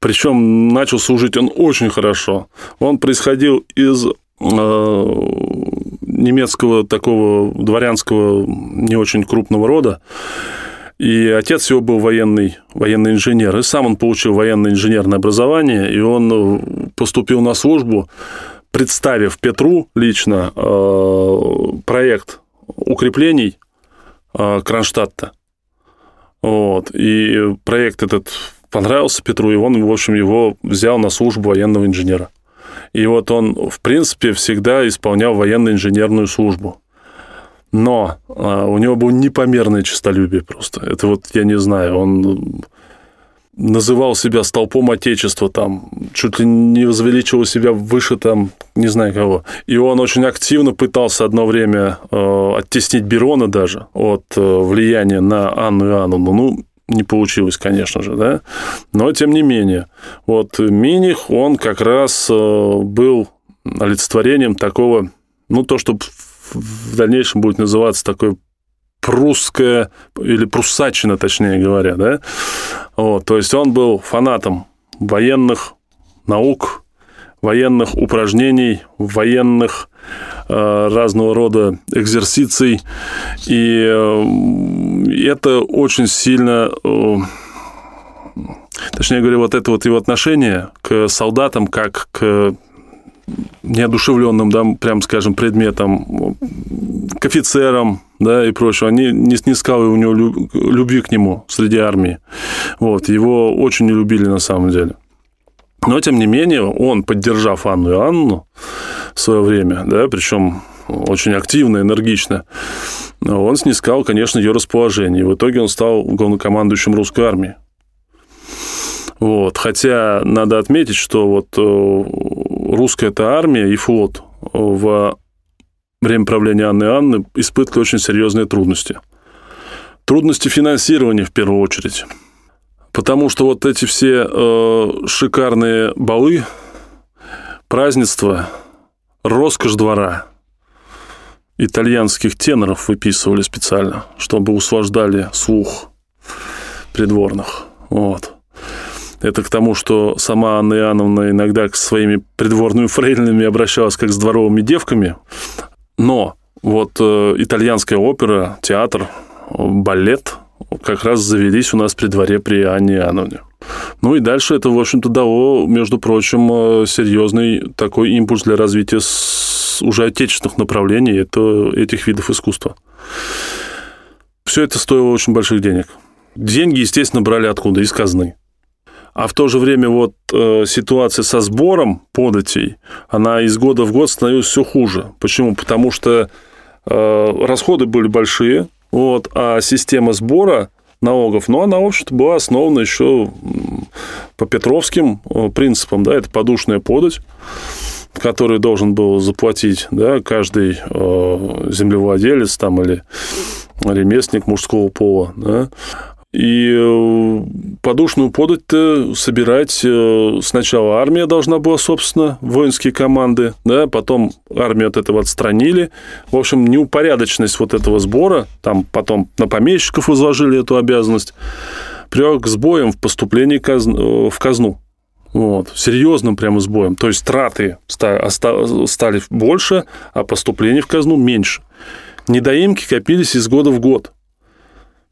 причем начал служить он очень хорошо. Он происходил из э, немецкого такого дворянского не очень крупного рода. И отец его был военный, военный инженер. И сам он получил военное инженерное образование, и он поступил на службу, представив Петру лично э, проект укреплений э, Кронштадта. Вот. И проект этот понравился Петру, и он, в общем, его взял на службу военного инженера. И вот он, в принципе, всегда исполнял военно-инженерную службу. Но а, у него было непомерное честолюбие просто. Это вот, я не знаю, он называл себя столпом Отечества, там, чуть ли не возвеличивал себя выше, там, не знаю кого. И он очень активно пытался одно время э, оттеснить Берона даже от э, влияния на Анну и Анну. Ну, не получилось, конечно же, да, но тем не менее. Вот Миних, он как раз э, был олицетворением такого, ну, то, что в дальнейшем будет называться такой прусская или пруссачина, точнее говоря, да, вот, то есть он был фанатом военных наук, военных упражнений, военных э, разного рода экзерсиций. И э, это очень сильно... Э, точнее говоря, вот это вот его отношение к солдатам как к неодушевленным, да, прям скажем, предметам, к офицерам, да, и прочее, они не снискали у него любви к нему среди армии. Вот, его очень не любили на самом деле. Но, тем не менее, он, поддержав Анну и Анну в свое время, да, причем очень активно, энергично, он снискал, конечно, ее расположение. В итоге он стал главнокомандующим русской армии. Вот. Хотя надо отметить, что вот э, русская эта армия и флот во время правления Анны Анны испытывали очень серьезные трудности. Трудности финансирования в первую очередь. Потому что вот эти все э, шикарные балы, празднества, роскошь двора, итальянских теноров выписывали специально, чтобы услаждали слух придворных. Вот. Это к тому, что сама Анна Иоанновна иногда к своими придворными фрейлинами обращалась как с дворовыми девками. Но вот э, итальянская опера, театр, балет – как раз завелись у нас при дворе при Анне Иоанновне. Ну и дальше это, в общем-то, дало, между прочим, э, серьезный такой импульс для развития уже отечественных направлений это, этих видов искусства. Все это стоило очень больших денег. Деньги, естественно, брали откуда? Из казны. А в то же время вот э, ситуация со сбором податей, она из года в год становилась все хуже. Почему? Потому что э, расходы были большие, вот, а система сбора налогов, ну, она, в общем-то, была основана еще по петровским э, принципам, да, это подушная подать, который должен был заплатить, да, каждый э, землевладелец там или ремесленник мужского пола, да, и э, подушную подать собирать э, сначала армия должна была, собственно, воинские команды, да, потом армию от этого отстранили. В общем, неупорядоченность вот этого сбора, там потом на помещиков возложили эту обязанность, привел к сбоям в поступлении э, в казну. Вот, серьезным прямо сбоем. То есть траты стали больше, а поступление в казну меньше. Недоимки копились из года в год.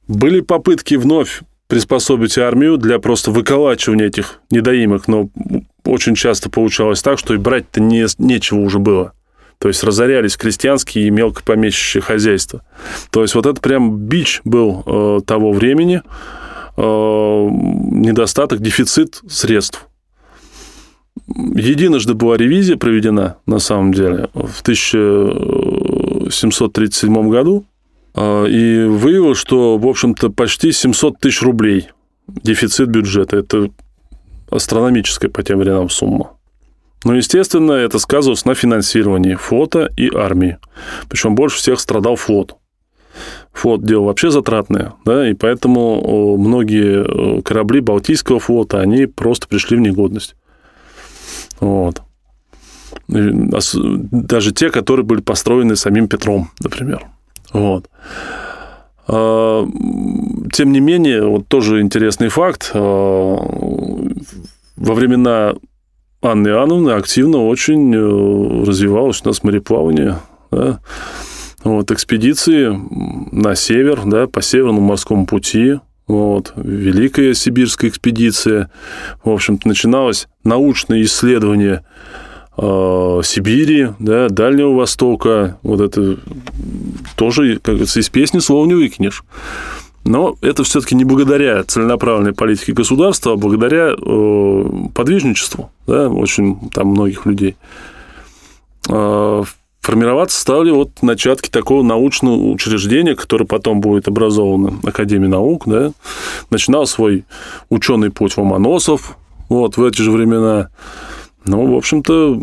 Были попытки вновь приспособить армию для просто выколачивания этих недоимок, но очень часто получалось так, что и брать-то не, нечего уже было. То есть разорялись крестьянские и мелкопомещичьи хозяйства. То есть вот это прям бич был э, того времени, э, недостаток, дефицит средств. Единожды была ревизия проведена, на самом деле, в 1737 году, и выявилось, что, в общем-то, почти 700 тысяч рублей дефицит бюджета. Это астрономическая по тем временам сумма. Но, естественно, это сказывалось на финансировании флота и армии. Причем больше всех страдал флот. Флот дело вообще затратное, да, и поэтому многие корабли Балтийского флота, они просто пришли в негодность. Вот. Даже те, которые были построены самим Петром, например. Вот. А, тем не менее, вот тоже интересный факт. А, во времена Анны Иоанновны активно очень э, развивалось у нас мореплавание. Да? Вот, экспедиции на север, да, по Северному морскому пути, вот, Великая Сибирская экспедиция. В общем-то, начиналось научное исследование э, Сибири, да, Дальнего Востока. Вот это тоже, как говорится, из песни слова не выкинешь. Но это все-таки не благодаря целенаправленной политике государства, а благодаря э, подвижничеству да, очень там многих людей. Э, формироваться стали вот начатки такого научного учреждения, которое потом будет образовано Академией наук. Да. Начинал свой ученый путь Ломоносов вот, в эти же времена. Ну, в общем-то,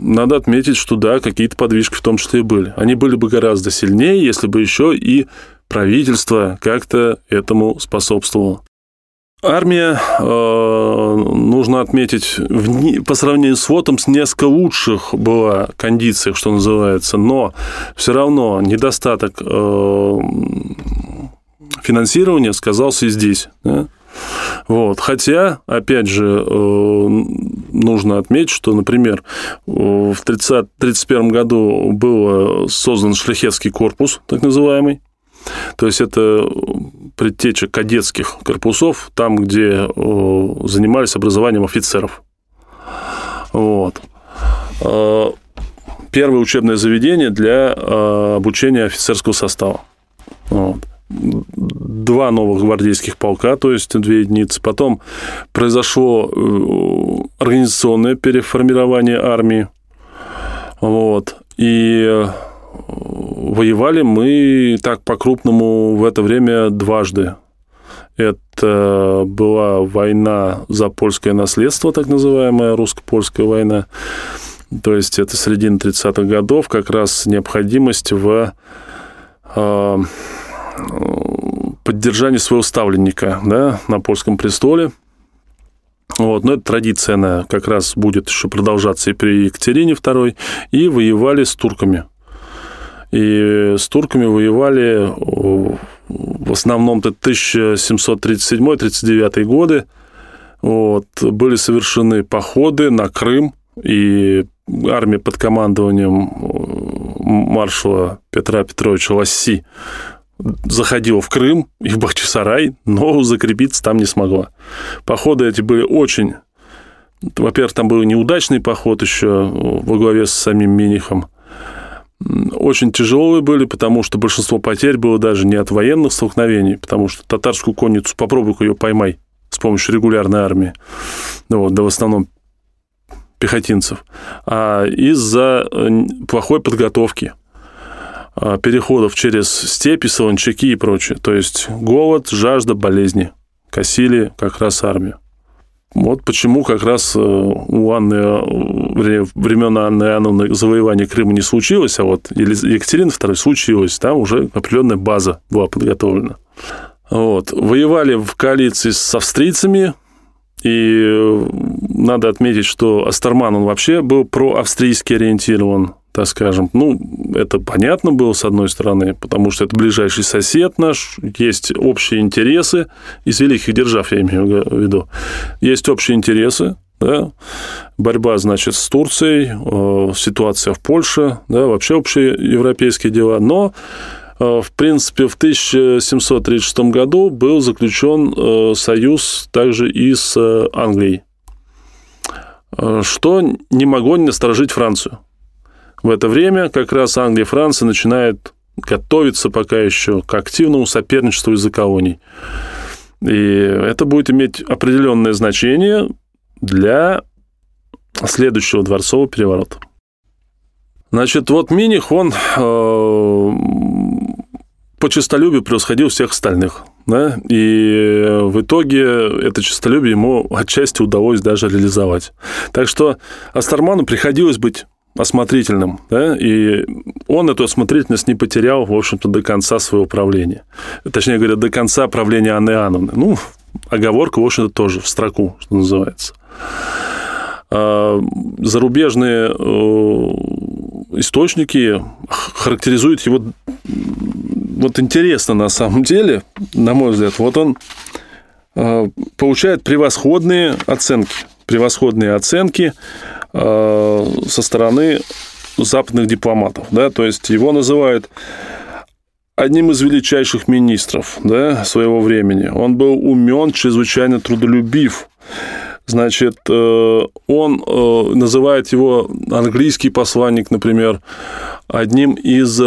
надо отметить, что да, какие-то подвижки в том числе и были. Они были бы гораздо сильнее, если бы еще и правительство как-то этому способствовало. Армия, э, нужно отметить, в, по сравнению с ФОТом, с несколько лучших была кондициях, что называется, но все равно недостаток э, финансирования сказался и здесь. Да? Вот. Хотя, опять же, э, нужно отметить, что, например, в 1931 году был создан шляхетский корпус, так называемый, то есть это предтеча кадетских корпусов, там, где занимались образованием офицеров. Вот. Первое учебное заведение для обучения офицерского состава. Вот. Два новых гвардейских полка, то есть две единицы. Потом произошло э, организационное переформирование армии. Вот. И воевали мы так по-крупному в это время дважды. Это была война за польское наследство, так называемая русско-польская война. То есть это середина 30-х годов, как раз необходимость в э, поддержании своего ставленника да, на польском престоле. Вот, но эта традиция, она как раз будет еще продолжаться и при Екатерине II, и воевали с турками – и с турками воевали в основном 1737-39 годы. Вот. Были совершены походы на Крым, и армия под командованием маршала Петра Петровича Ласси заходила в Крым [laughs] и в Бахчисарай, но закрепиться там не смогла. Походы эти были очень... Во-первых, там был неудачный поход еще во главе с самим Минихом очень тяжелые были, потому что большинство потерь было даже не от военных столкновений, потому что татарскую конницу попробуй ее поймай с помощью регулярной армии, ну, вот, да в основном пехотинцев, а из-за э, плохой подготовки переходов через степи, солончаки и прочее. То есть голод, жажда, болезни косили как раз армию. Вот почему как раз э, у Анны, э, времен Анны Иоанновны завоевание Крыма не случилось, а вот Екатерина II случилось, там уже определенная база была подготовлена. Вот. Воевали в коалиции с австрийцами, и э, надо отметить, что Астерман, он вообще был проавстрийски ориентирован так скажем. Ну, это понятно было, с одной стороны, потому что это ближайший сосед наш, есть общие интересы, из великих держав, я имею в виду, есть общие интересы, да, борьба, значит, с Турцией, э, ситуация в Польше, да, вообще общие европейские дела, но э, в принципе, в 1736 году был заключен э, союз также и с Англией, что не могло не насторожить Францию. В это время как раз Англия и Франция начинают готовиться пока еще к активному соперничеству из-за колоний. И это будет иметь определенное значение для следующего дворцового переворота. Значит, вот Миних, он э, по честолюбию превосходил всех остальных. Да? И в итоге это честолюбие ему отчасти удалось даже реализовать. Так что Астерману приходилось быть осмотрительным, да, и он эту осмотрительность не потерял, в общем-то, до конца своего правления. Точнее говоря, до конца правления Анны Иоанновны. Ну, оговорка, в общем-то, тоже в строку, что называется. А зарубежные э, источники характеризуют его вот интересно на самом деле, на мой взгляд, вот он э, получает превосходные оценки. Превосходные оценки со стороны западных дипломатов. Да? То есть его называют одним из величайших министров да, своего времени. Он был умен, чрезвычайно трудолюбив. Значит, э, он называет его английский посланник, например, одним из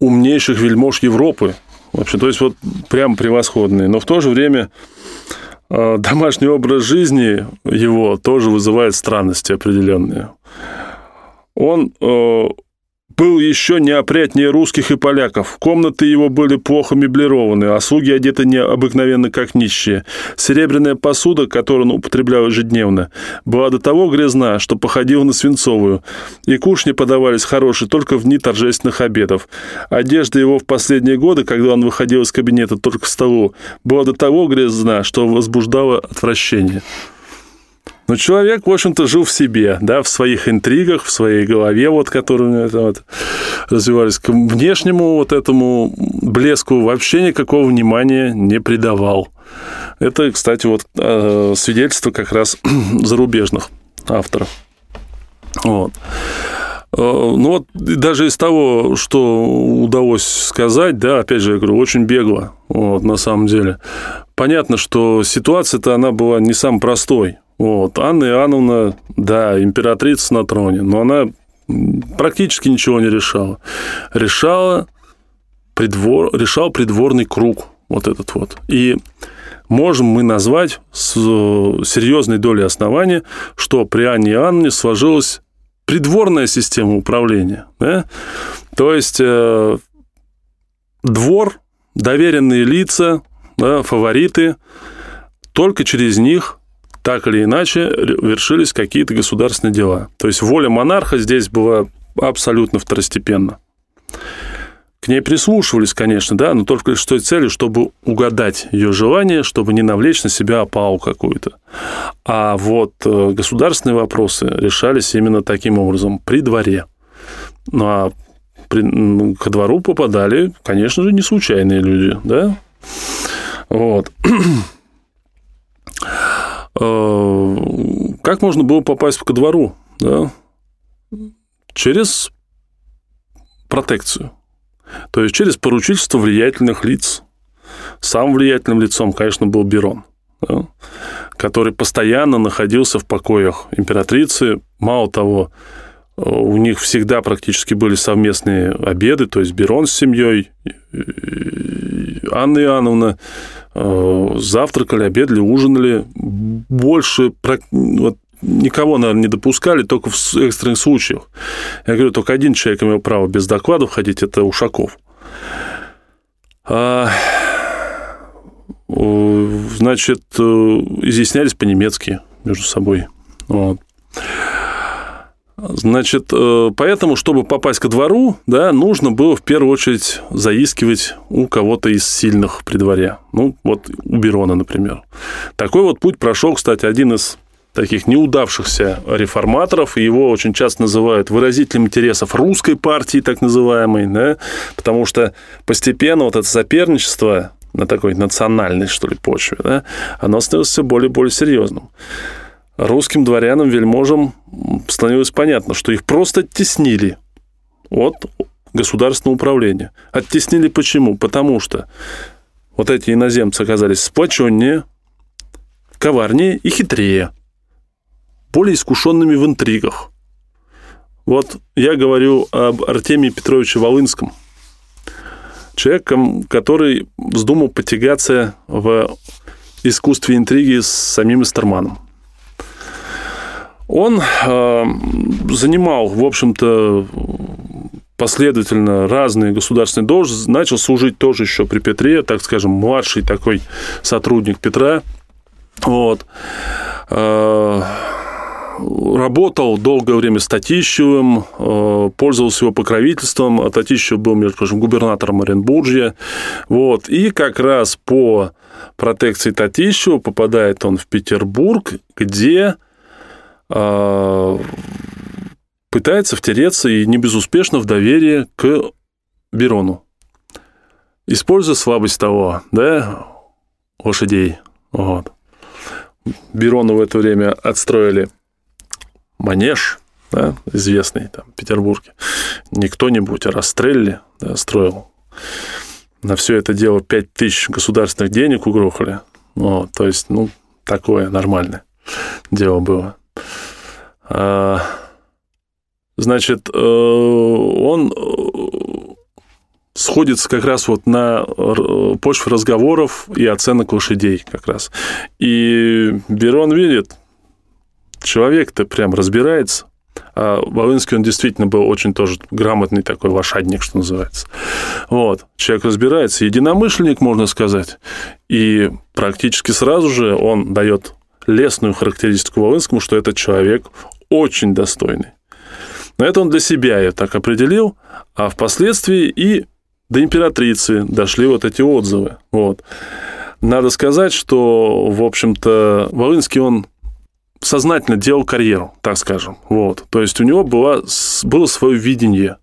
умнейших вельмож Европы. Вообще, то есть вот прям превосходные. Но в то же время э, домашний образ жизни его тоже вызывает странности определенные. Он э, был еще неопрятнее русских и поляков. Комнаты его были плохо меблированы, а слуги одеты необыкновенно как нищие. Серебряная посуда, которую он употреблял ежедневно, была до того грязна, что походила на свинцовую. И кушни подавались хорошие только в дни торжественных обедов. Одежда его в последние годы, когда он выходил из кабинета только к столу, была до того грязна, что возбуждала отвращение. Но человек, в общем-то, жил в себе, да, в своих интригах, в своей голове, вот, которые вот, развивались. К внешнему вот этому блеску вообще никакого внимания не придавал. Это, кстати, вот э, свидетельство как раз [clears throat] зарубежных авторов. Вот. Э, ну вот даже из того, что удалось сказать, да, опять же, я говорю, очень бегло, вот, на самом деле. Понятно, что ситуация-то она была не самой простой. Вот. Анна Иоанновна, да, императрица на троне, но она практически ничего не решала. Решала придвор, решал придворный круг, вот этот вот. И можем мы назвать с серьезной долей основания, что при Анне Иоанновне сложилась придворная система управления. Да? То есть э, двор, доверенные лица, да, фавориты, только через них так или иначе вершились какие-то государственные дела. То есть воля монарха здесь была абсолютно второстепенна. К ней прислушивались, конечно, да, но только с той целью, чтобы угадать ее желание, чтобы не навлечь на себя опалу какую-то. А вот э, государственные вопросы решались именно таким образом, при дворе. Ну а при, ну, ко двору попадали, конечно же, не случайные люди, да? Вот. Э, как можно было попасть ко двору? Да? Через протекцию. То есть через поручительство влиятельных лиц. Самым влиятельным лицом, конечно, был Берон, да? который постоянно находился в покоях императрицы. Мало того, у них всегда практически были совместные обеды, то есть Берон с семьей, Анна Иоанновна завтракали, обедали, ужинали. Больше вот, никого, наверное, не допускали, только в экстренных случаях. Я говорю, только один человек имел право без доклада входить, это Ушаков. А, значит, э, изъяснялись по-немецки между собой. Вот. Значит, э, поэтому, чтобы попасть ко двору, да, нужно было в первую очередь заискивать у кого-то из сильных при дворе. Ну, вот у Берона, например. Такой вот путь прошел, кстати, один из таких неудавшихся реформаторов, его очень часто называют выразителем интересов русской партии, так называемой, да, потому что постепенно вот это соперничество на такой национальной, что ли, почве, да, оно становится все более и более серьезным русским дворянам, вельможам становилось понятно, что их просто оттеснили от государственного управления. Оттеснили почему? Потому что вот эти иноземцы оказались сплоченнее, коварнее и хитрее, более искушенными в интригах. Вот я говорю об Артемии Петровиче Волынском, человеком, который вздумал потягаться в искусстве интриги с самим Эстерманом. Он э, занимал, в общем-то, последовательно разные государственные должности, начал служить тоже еще при Петре, так скажем, младший такой сотрудник Петра. Вот. Э, работал долгое время с Татищевым, э, пользовался его покровительством. А Татищев был, между прочим, губернатором Оренбуржья. Вот. И как раз по протекции Татищева попадает он в Петербург, где пытается втереться и не безуспешно в доверие к Берону. Используя слабость того, да, лошадей. Вот. Берону в это время отстроили манеж, да, известный там в Петербурге. Не кто-нибудь, а Растрелли да, строил. На все это дело 5 тысяч государственных денег угрохали. Вот, то есть, ну, такое нормальное дело было. А, значит, э, он э, сходится как раз вот на почве разговоров и оценок лошадей как раз. И Берон видит, человек-то прям разбирается. А Волынский, он действительно был очень тоже грамотный такой лошадник, что называется. Вот. Человек разбирается, единомышленник, можно сказать. И практически сразу же он дает лесную характеристику Волынскому, что этот человек очень достойный. Но это он для себя ее так определил, а впоследствии и до императрицы дошли вот эти отзывы. Вот. Надо сказать, что, в общем-то, Волынский, он сознательно делал карьеру, так скажем. Вот. То есть у него было, было свое видение,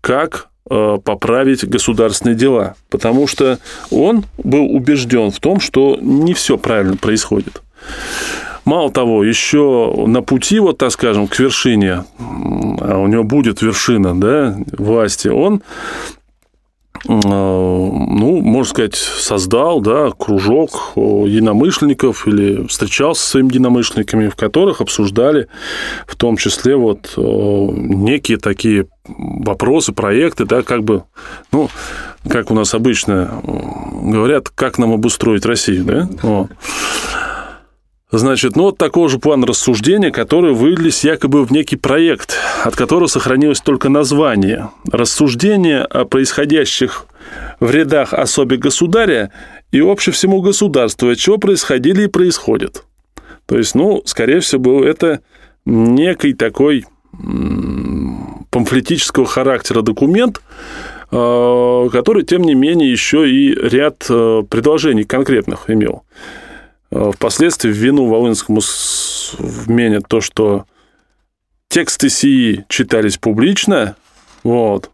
как э, поправить государственные дела, потому что он был убежден в том, что не все правильно происходит. Мало того, еще на пути, вот так скажем, к вершине, а у него будет вершина да, власти, он Э, ну, можно сказать, создал да, кружок единомышленников или встречался со своими единомышленниками, в которых обсуждали в том числе вот э, некие такие вопросы, проекты, да, как бы, ну, как у нас обычно говорят, как нам обустроить Россию, да? Вот. Значит, ну вот такого же плана рассуждения, которые вылились якобы в некий проект, от которого сохранилось только название. Рассуждение о происходящих в рядах особи государя и обще всему государству, от чего происходили и происходят. То есть, ну, скорее всего, это некий такой памфлетического характера документ, э, который, тем не менее, еще и ряд э, предложений конкретных имел. Э, впоследствии в вину Волынскому вменят то, что тексты сии читались публично, вот,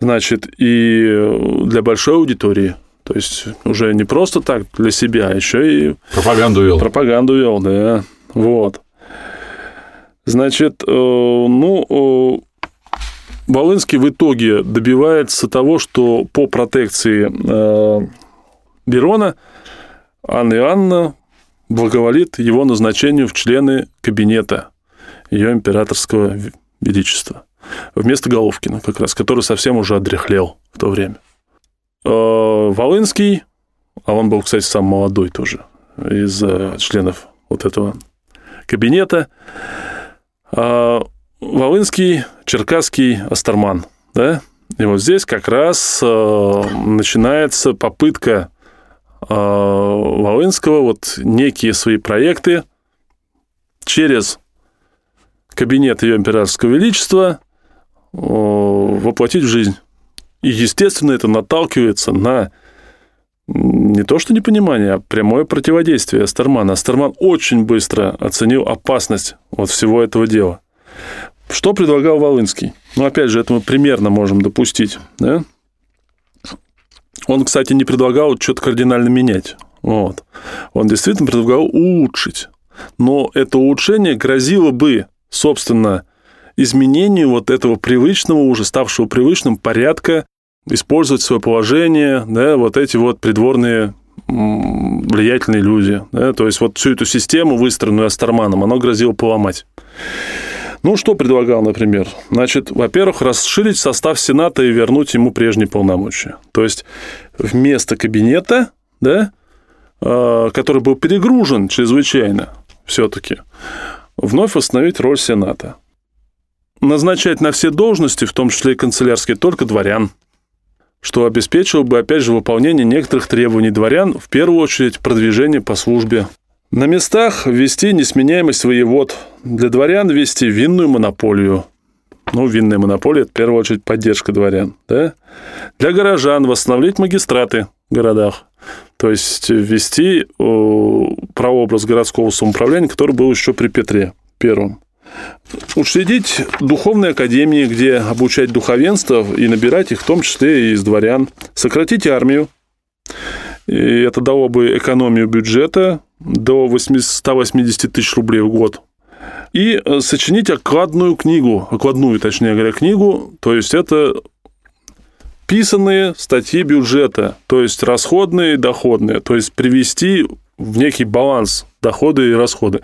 значит, и для большой аудитории. То есть уже не просто так для себя, а еще и... Пропаганду вел. Пропаганду вел, да. Вот. Значит, э, ну, Волынский в итоге добивается того, что по протекции э, Берона Анна Иоанна благоволит его назначению в члены кабинета ее императорского величества. Вместо Головкина, как раз, который совсем уже одряхлел в то время. Э, Волынский, а он был, кстати, сам молодой тоже, из э, членов вот этого кабинета, э, Волынский, Черкасский, Астерман, да? И вот здесь как раз начинается попытка Э, Волынского вот некие свои проекты через кабинет ее императорского величества воплотить в жизнь. И, естественно, это наталкивается на не то что непонимание, а прямое противодействие Астермана. Астерман очень быстро оценил опасность вот всего этого дела. Что предлагал Волынский? Ну, опять же, это мы примерно можем допустить. Да? Он, кстати, не предлагал что-то кардинально менять. Вот. Он действительно предлагал улучшить. Но это улучшение грозило бы, собственно, изменению вот этого привычного, уже ставшего привычным порядка использовать свое положение, да, вот эти вот придворные влиятельные люди. Да, то есть вот всю эту систему, выстроенную Астерманом, оно грозило поломать. Ну, что предлагал, например? Значит, во-первых, расширить состав Сената и вернуть ему прежние полномочия. То есть вместо кабинета, да, а, который был перегружен чрезвычайно все-таки, вновь восстановить роль Сената. Назначать на все должности, в том числе и канцелярские, только дворян что обеспечило бы, опять же, выполнение некоторых требований дворян, в первую очередь продвижение по службе. На местах ввести несменяемость воевод, для дворян ввести винную монополию. Ну, винная монополия – это в первую очередь поддержка дворян. Да? Для горожан восстановить магистраты в городах. То есть ввести прообраз городского самоуправления, который был еще при Петре Первом. Учредить духовные академии, где обучать духовенство и набирать их, в том числе и из дворян. Сократить армию. И это дало бы экономию бюджета до 180 тысяч рублей в год. И э, сочинить окладную книгу, окладную, точнее говоря, книгу, то есть это писанные статьи бюджета, то есть расходные и доходные, то есть привести в некий баланс доходы и расходы.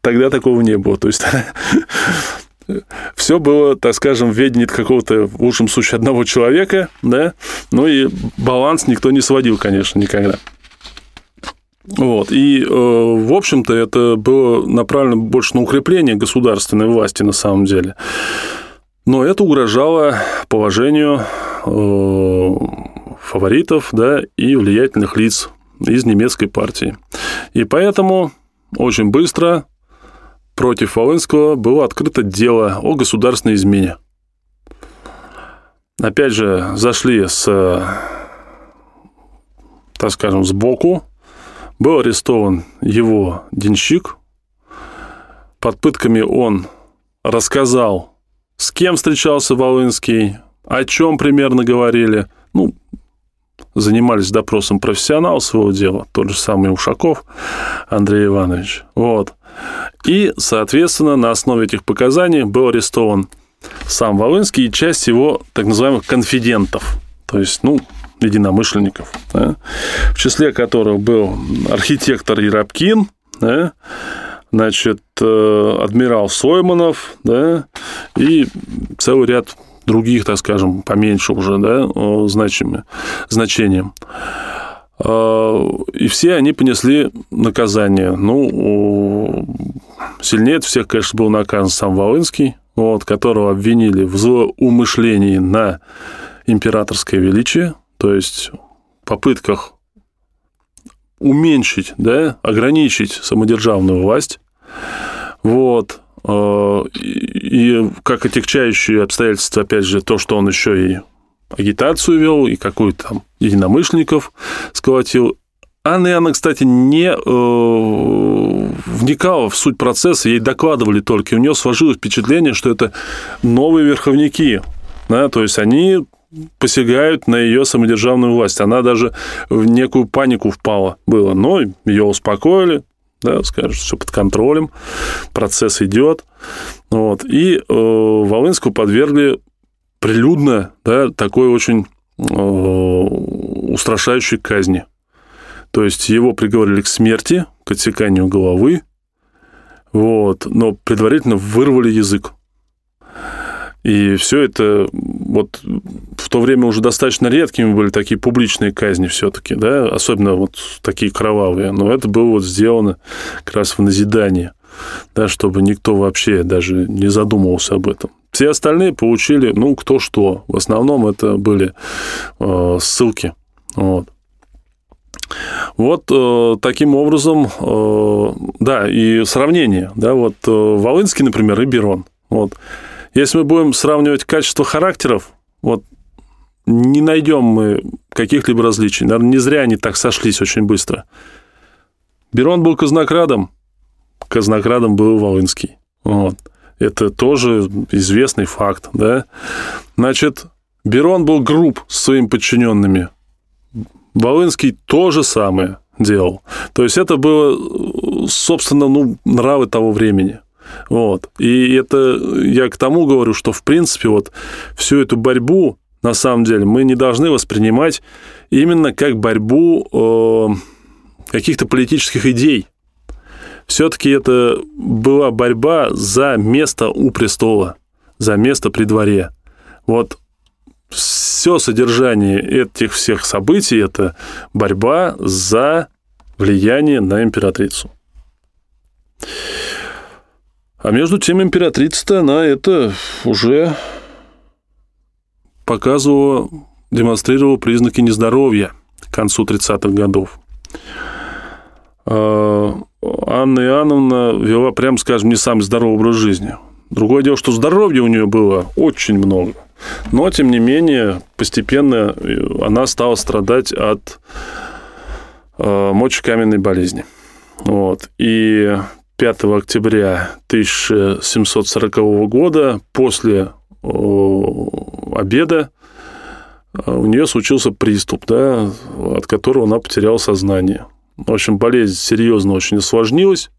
Тогда такого не было. То есть [laughs] все было, так скажем, в ведении какого-то, в лучшем случае, одного человека, да, ну и баланс никто не сводил, конечно, никогда. Вот. И, э, в общем-то, это было направлено больше на укрепление государственной власти на самом деле. Но это угрожало положению э, фаворитов да, и влиятельных лиц из немецкой партии. И поэтому очень быстро против Волынского было открыто дело о государственной измене. Опять же, зашли с, так скажем, сбоку. Был арестован его денщик. Под пытками он рассказал, с кем встречался Волынский, о чем примерно говорили. Ну, занимались допросом профессионала своего дела, тот же самый Ушаков Андрей Иванович. Вот. И, соответственно, на основе этих показаний был арестован сам Волынский и часть его так называемых конфидентов, то есть, ну, единомышленников, да, в числе которых был архитектор Еропкин, да, значит, э, адмирал Сойманов, да, и целый ряд других, так скажем, поменьше уже, да, значимым значением. А, и все они понесли наказание. Ну, сильнее всех, конечно, был наказан сам Волынский, вот, которого обвинили в злоумышлении на императорское величие, то есть попытках уменьшить, да, ограничить самодержавную власть. Вот. Э, и как отягчающие обстоятельства, опять же, то, что он еще и агитацию вел, и какую-то там единомышленников сколотил. Анна Иоанна, кстати, не э, вникала в суть процесса, ей докладывали только. И у нее сложилось впечатление, что это новые верховники. Да, то есть они посягают на ее самодержавную власть. Она даже в некую панику впала было. Но ее успокоили, да, скажут, все под контролем, процесс идет. Вот. И э, Волынскую подвергли прилюдно да, такой очень э, устрашающей казни. То есть его приговорили к смерти, к отсеканию головы, вот, но предварительно вырвали язык. И все это вот в то время уже достаточно редкими были такие публичные казни все-таки, да, особенно вот такие кровавые. Но это было вот сделано как раз в назидание, да, чтобы никто вообще даже не задумывался об этом. Все остальные получили, ну, кто что. В основном это были э, ссылки. Вот. Вот э, таким образом, э, да, и сравнение, да, вот э, Волынский, например, и Берон. Вот. Если мы будем сравнивать качество характеров, вот не найдем мы каких-либо различий. Наверное, не зря они так сошлись очень быстро. Берон был казнокрадом, казнокрадом был Волынский. Вот. Это тоже известный факт, да. Значит, Берон был груб с своими подчиненными. Волынский то же самое делал. То есть это было, собственно, ну, нравы того времени. Вот. И это я к тому говорю, что, в принципе, вот всю эту борьбу, на самом деле, мы не должны воспринимать именно как борьбу э, каких-то политических идей. все-таки это была борьба за место у престола, за место при дворе. Вот все содержание этих всех событий – это борьба за влияние на императрицу. А между тем императрица-то, она это уже показывала, демонстрировала признаки нездоровья к концу 30-х годов. А, Анна Иоанновна вела, прям скажем, не самый здоровый образ жизни. Другое дело, что здоровья у нее было очень много. Но, тем не менее, постепенно она стала страдать от э, мочекаменной болезни. Вот. И 5 октября 1740 года после обеда у нее случился приступ, да, от которого она потеряла сознание. В общем, болезнь серьезно очень осложнилась.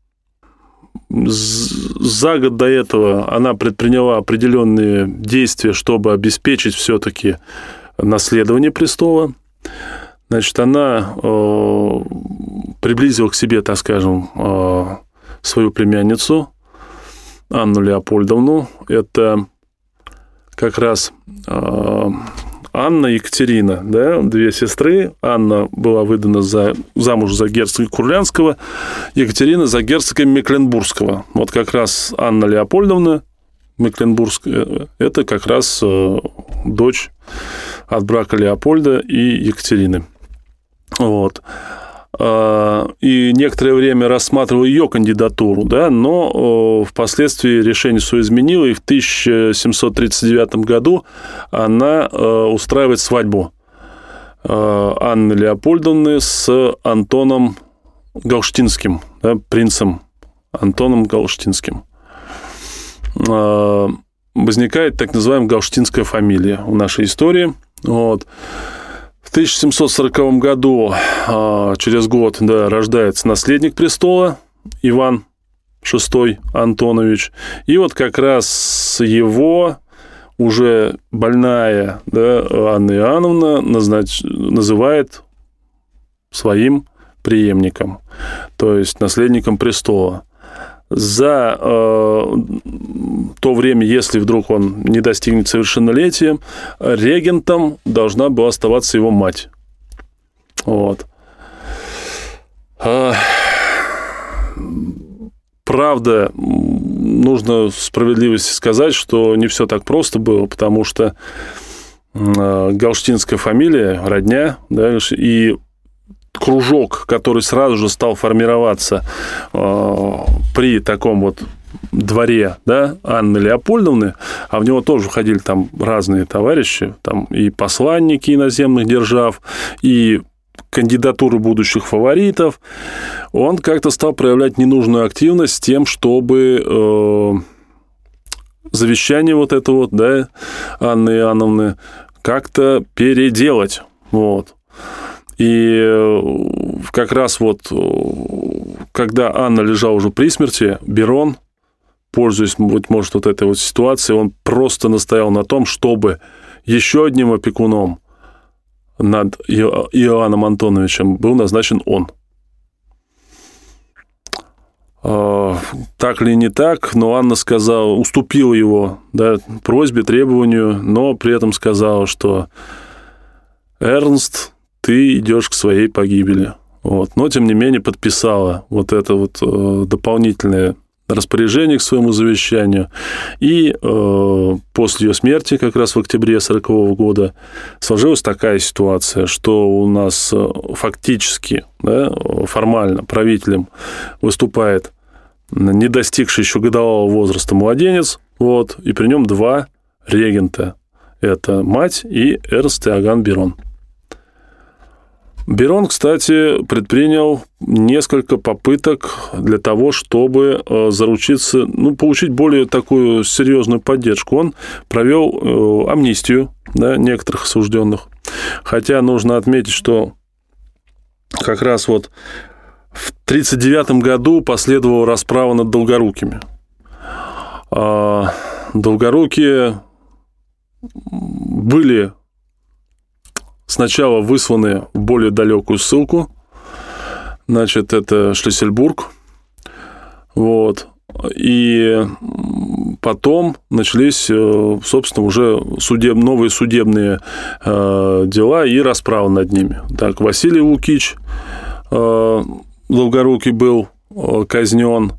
За год до этого она предприняла определенные действия, чтобы обеспечить все-таки наследование престола. Значит, она э, приблизила к себе, так скажем, э, свою племянницу Анну Леопольдовну. Это как раз э, Анна и Екатерина, да, две сестры. Анна была выдана за, замуж за герцога Курлянского, Екатерина за герцога Мекленбургского. Вот как раз Анна Леопольдовна Мекленбургская, это как раз э, дочь от брака Леопольда и Екатерины. Вот. А, и некоторое время рассматривал ее кандидатуру, да, но впоследствии решение свое изменило, и в 1739 году она устраивает свадьбу Анны Леопольдовны с Антоном Галштинским, да, принцем Антоном Галштинским. Возникает так называемая галштинская фамилия в нашей истории. Вот. 1740 году, а, через год, да, рождается наследник престола Иван VI Антонович. И вот как раз его уже больная да, Анна Иоанновна назнач... называет своим преемником, то есть наследником престола за э, то время, если вдруг он не достигнет совершеннолетия, регентом должна была оставаться его мать. Вот. А, правда, нужно справедливости сказать, что не все так просто было, потому что э, галштинская фамилия, родня, да, и кружок, который сразу же стал формироваться э, при таком вот дворе да, Анны Леопольдовны, а в него тоже входили там разные товарищи, там и посланники иноземных держав, и кандидатуры будущих фаворитов, он как-то стал проявлять ненужную активность с тем, чтобы э, завещание вот это вот, да, Анны Иоанновны, как-то переделать. Вот. И э, как раз вот, э, когда Анна лежала уже при смерти, Берон, пользуясь, быть может, вот этой вот ситуацией, он просто настоял на том, чтобы еще одним опекуном над Иоанном Антоновичем был назначен он. А, так ли не так, но Анна сказала, уступила его да, просьбе, требованию, но при этом сказала, что Эрнст ты идешь к своей погибели. Вот. Но, тем не менее, подписала вот это вот э, дополнительное распоряжение к своему завещанию. И э, после ее смерти, как раз в октябре 1940 года, сложилась такая ситуация, что у нас э, фактически, да, формально правителем выступает не достигший еще годовалого возраста младенец, вот, и при нем два регента. Это мать и Эрст Иоганн Берон. Берон, кстати, предпринял несколько попыток для того, чтобы э, заручиться, ну, получить более такую серьезную поддержку. Он провел э, амнистию да, некоторых осужденных. Хотя нужно отметить, что как раз вот в 1939 году последовала расправа над Долгорукими. А, Долгорукие были сначала высланы в более далекую ссылку. Значит, это Шлиссельбург. Вот. И потом начались, э, собственно, уже судеб, новые судебные э, дела и расправа над ними. Так, Василий Лукич э, Долгорукий был э, казнен,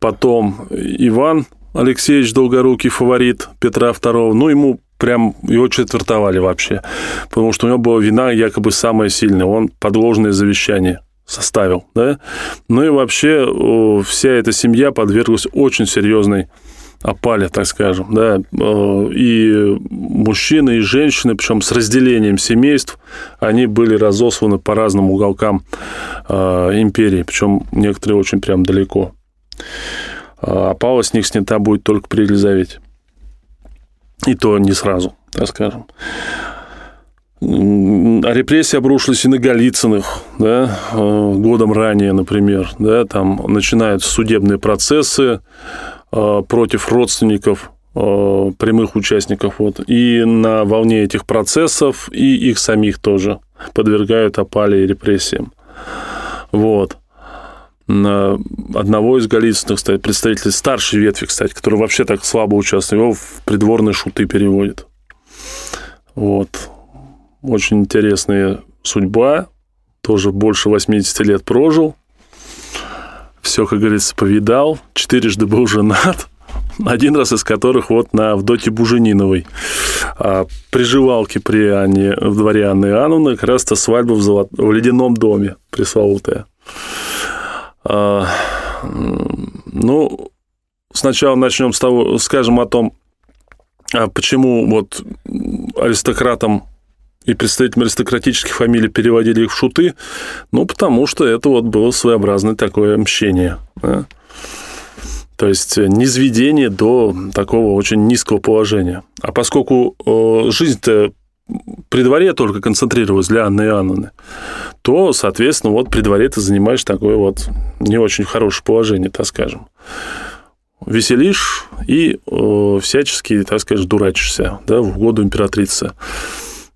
потом Иван Алексеевич Долгорукий, фаворит Петра II, ну, ему прям его четвертовали вообще, потому что у него была вина якобы самая сильная, он подложное завещание составил, да, ну и вообще вся эта семья подверглась очень серьезной опале, так скажем, да, и мужчины, и женщины, причем с разделением семейств, они были разосланы по разным уголкам э, империи, причем некоторые очень прям далеко. А опала с них снята будет только при Елизавете. И то не сразу, так скажем. А репрессии обрушились и на Голицыных, да, э, годом ранее, например, да, там начинаются судебные процессы э, против родственников э, прямых участников, вот, и на волне этих процессов и их самих тоже подвергают опале и репрессиям. Вот одного из Голицыных, представителей старшей ветви, кстати, который вообще так слабо участвует, его в придворные шуты переводит. Вот. Очень интересная судьба. Тоже больше 80 лет прожил. Все, как говорится, повидал. Четырежды был женат. Один раз из которых вот на Авдоте Бужениновой. А приживалки при Анне, в дворе Анны Иоанновны как раз-то свадьба в, золот... в ледяном доме пресловутая. А, ну, сначала начнем с того, скажем о том, а почему вот аристократам и представителям аристократических фамилий переводили их в шуты, ну, потому что это вот было своеобразное такое мщение. Да? То есть низведение до такого очень низкого положения. А поскольку э, жизнь-то при дворе только концентрировалась для Анны Иоанновны, то, соответственно, вот при дворе ты занимаешь такое вот не очень хорошее положение, так скажем. Веселишь и э, всячески, так сказать, дурачишься да, в угоду императрицы.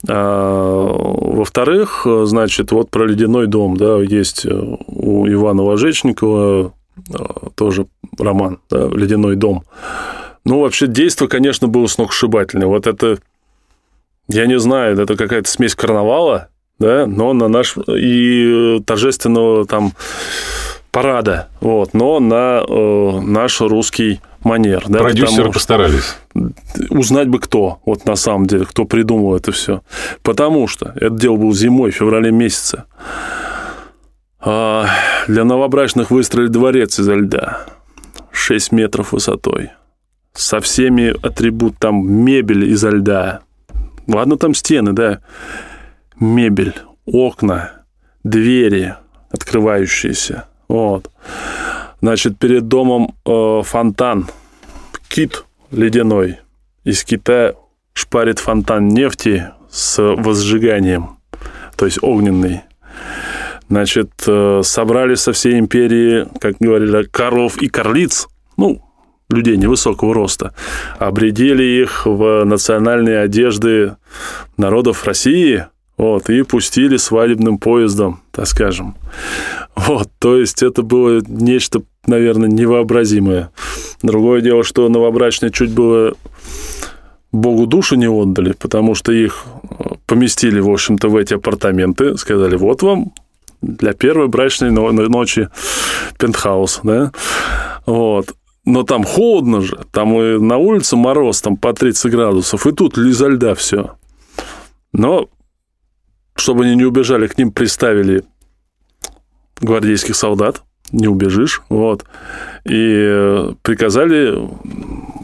А, во-вторых, значит, вот про ледяной дом, да, есть у Ивана Ложечникова э, тоже роман, да, «Ледяной дом». Ну, вообще, действие, конечно, было сногсшибательное. Вот это я не знаю, это какая-то смесь карнавала, да, но на наш и торжественного там парада, вот, но на э, наш русский манер. Да, Продюсеры постарались. Узнать бы кто, вот на самом деле, кто придумал это все. Потому что это дело было зимой, в феврале месяце. А для новобрачных выстроили дворец изо льда. 6 метров высотой. Со всеми атрибут там мебель изо льда, Ладно, там стены, да. Мебель, окна, двери открывающиеся. Вот. Значит, перед домом э, фонтан. Кит ледяной. Из Китая шпарит фонтан нефти с возжиганием, то есть огненный. Значит, э, собрали со всей империи, как говорили, коров и корлиц, ну, людей невысокого роста, обредили их в национальные одежды народов России, вот, и пустили свадебным поездом, так скажем. Вот, то есть это было нечто, наверное, невообразимое. Другое дело, что новобрачные чуть было Богу душу не отдали, потому что их поместили, в общем-то, в эти апартаменты, сказали, вот вам для первой брачной ночи пентхаус, да, вот. Но там холодно же, там и на улице мороз, там по 30 градусов, и тут изо льда все. Но, чтобы они не убежали, к ним приставили гвардейских солдат, не убежишь, вот. И приказали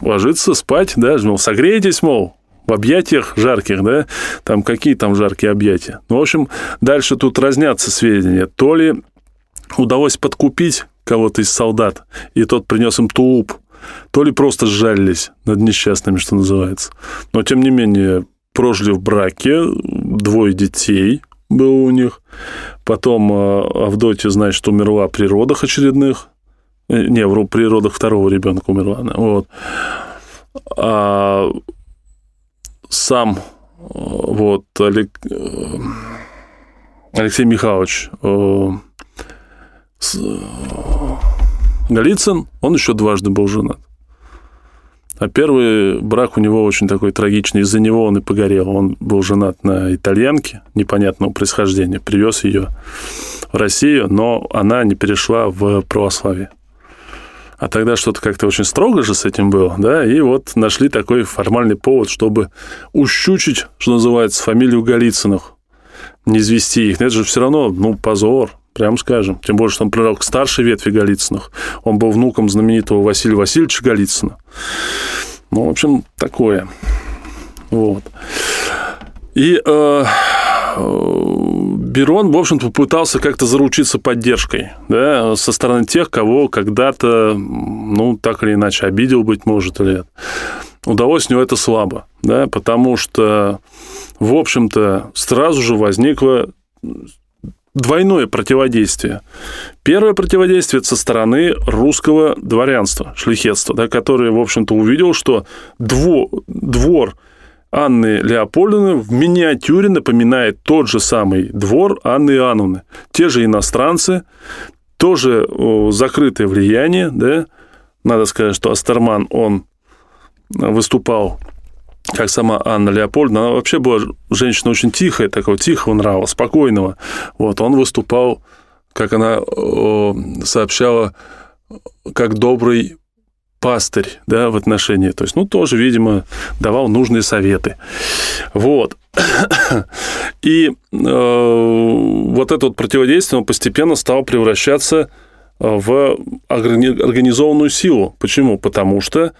ложиться, спать, да, мол, согрейтесь, мол, в объятиях жарких, да, там какие там жаркие объятия. Ну, в общем, дальше тут разнятся сведения. То ли удалось подкупить кого-то из солдат, и тот принес им тулуп, то ли просто сжалились над несчастными, что называется. Но, тем не менее, прожили в браке, двое детей было у них. Потом э, Авдотья, значит, умерла при родах очередных. Э, не, при родах второго ребенка умерла она. Вот. А сам э, вот Алексей Михайлович Голицын, он еще дважды был женат. А первый брак у него очень такой трагичный. Из-за него он и погорел. Он был женат на итальянке непонятного происхождения. Привез ее в Россию, но она не перешла в православие. А тогда что-то как-то очень строго же с этим было, да, и вот нашли такой формальный повод, чтобы ущучить, что называется, фамилию Голицыных, не извести их. Это же все равно, ну, позор, прям скажем. Тем более, что он принадлежал к старшей ветви Голицыных. Он был внуком знаменитого Василия Васильевича Голицына. Ну, в общем, такое. Вот. И э, Берон, в общем-то, попытался как-то заручиться поддержкой да, со стороны тех, кого когда-то, ну, так или иначе, обидел, быть может, или нет. Удалось у него это слабо, да, потому что, в общем-то, сразу же возникло двойное противодействие. Первое противодействие – со стороны русского дворянства, шлихетства, да, которое, в общем-то, увидел, что двор, двор Анны Леопольдовны в миниатюре напоминает тот же самый двор Анны Иоанновны. Те же иностранцы, тоже закрытое влияние, да. Надо сказать, что Астерман, он выступал как сама Анна Леопольдовна, она вообще была женщина очень тихая, такого тихого нрава, спокойного. Вот, он выступал, как она сообщала, как добрый пастырь, да, в отношении. То есть, ну, тоже, видимо, давал нужные советы. Вот. [coughs] И э, вот это вот противодействие постепенно стало превращаться в организованную силу. Почему? Потому что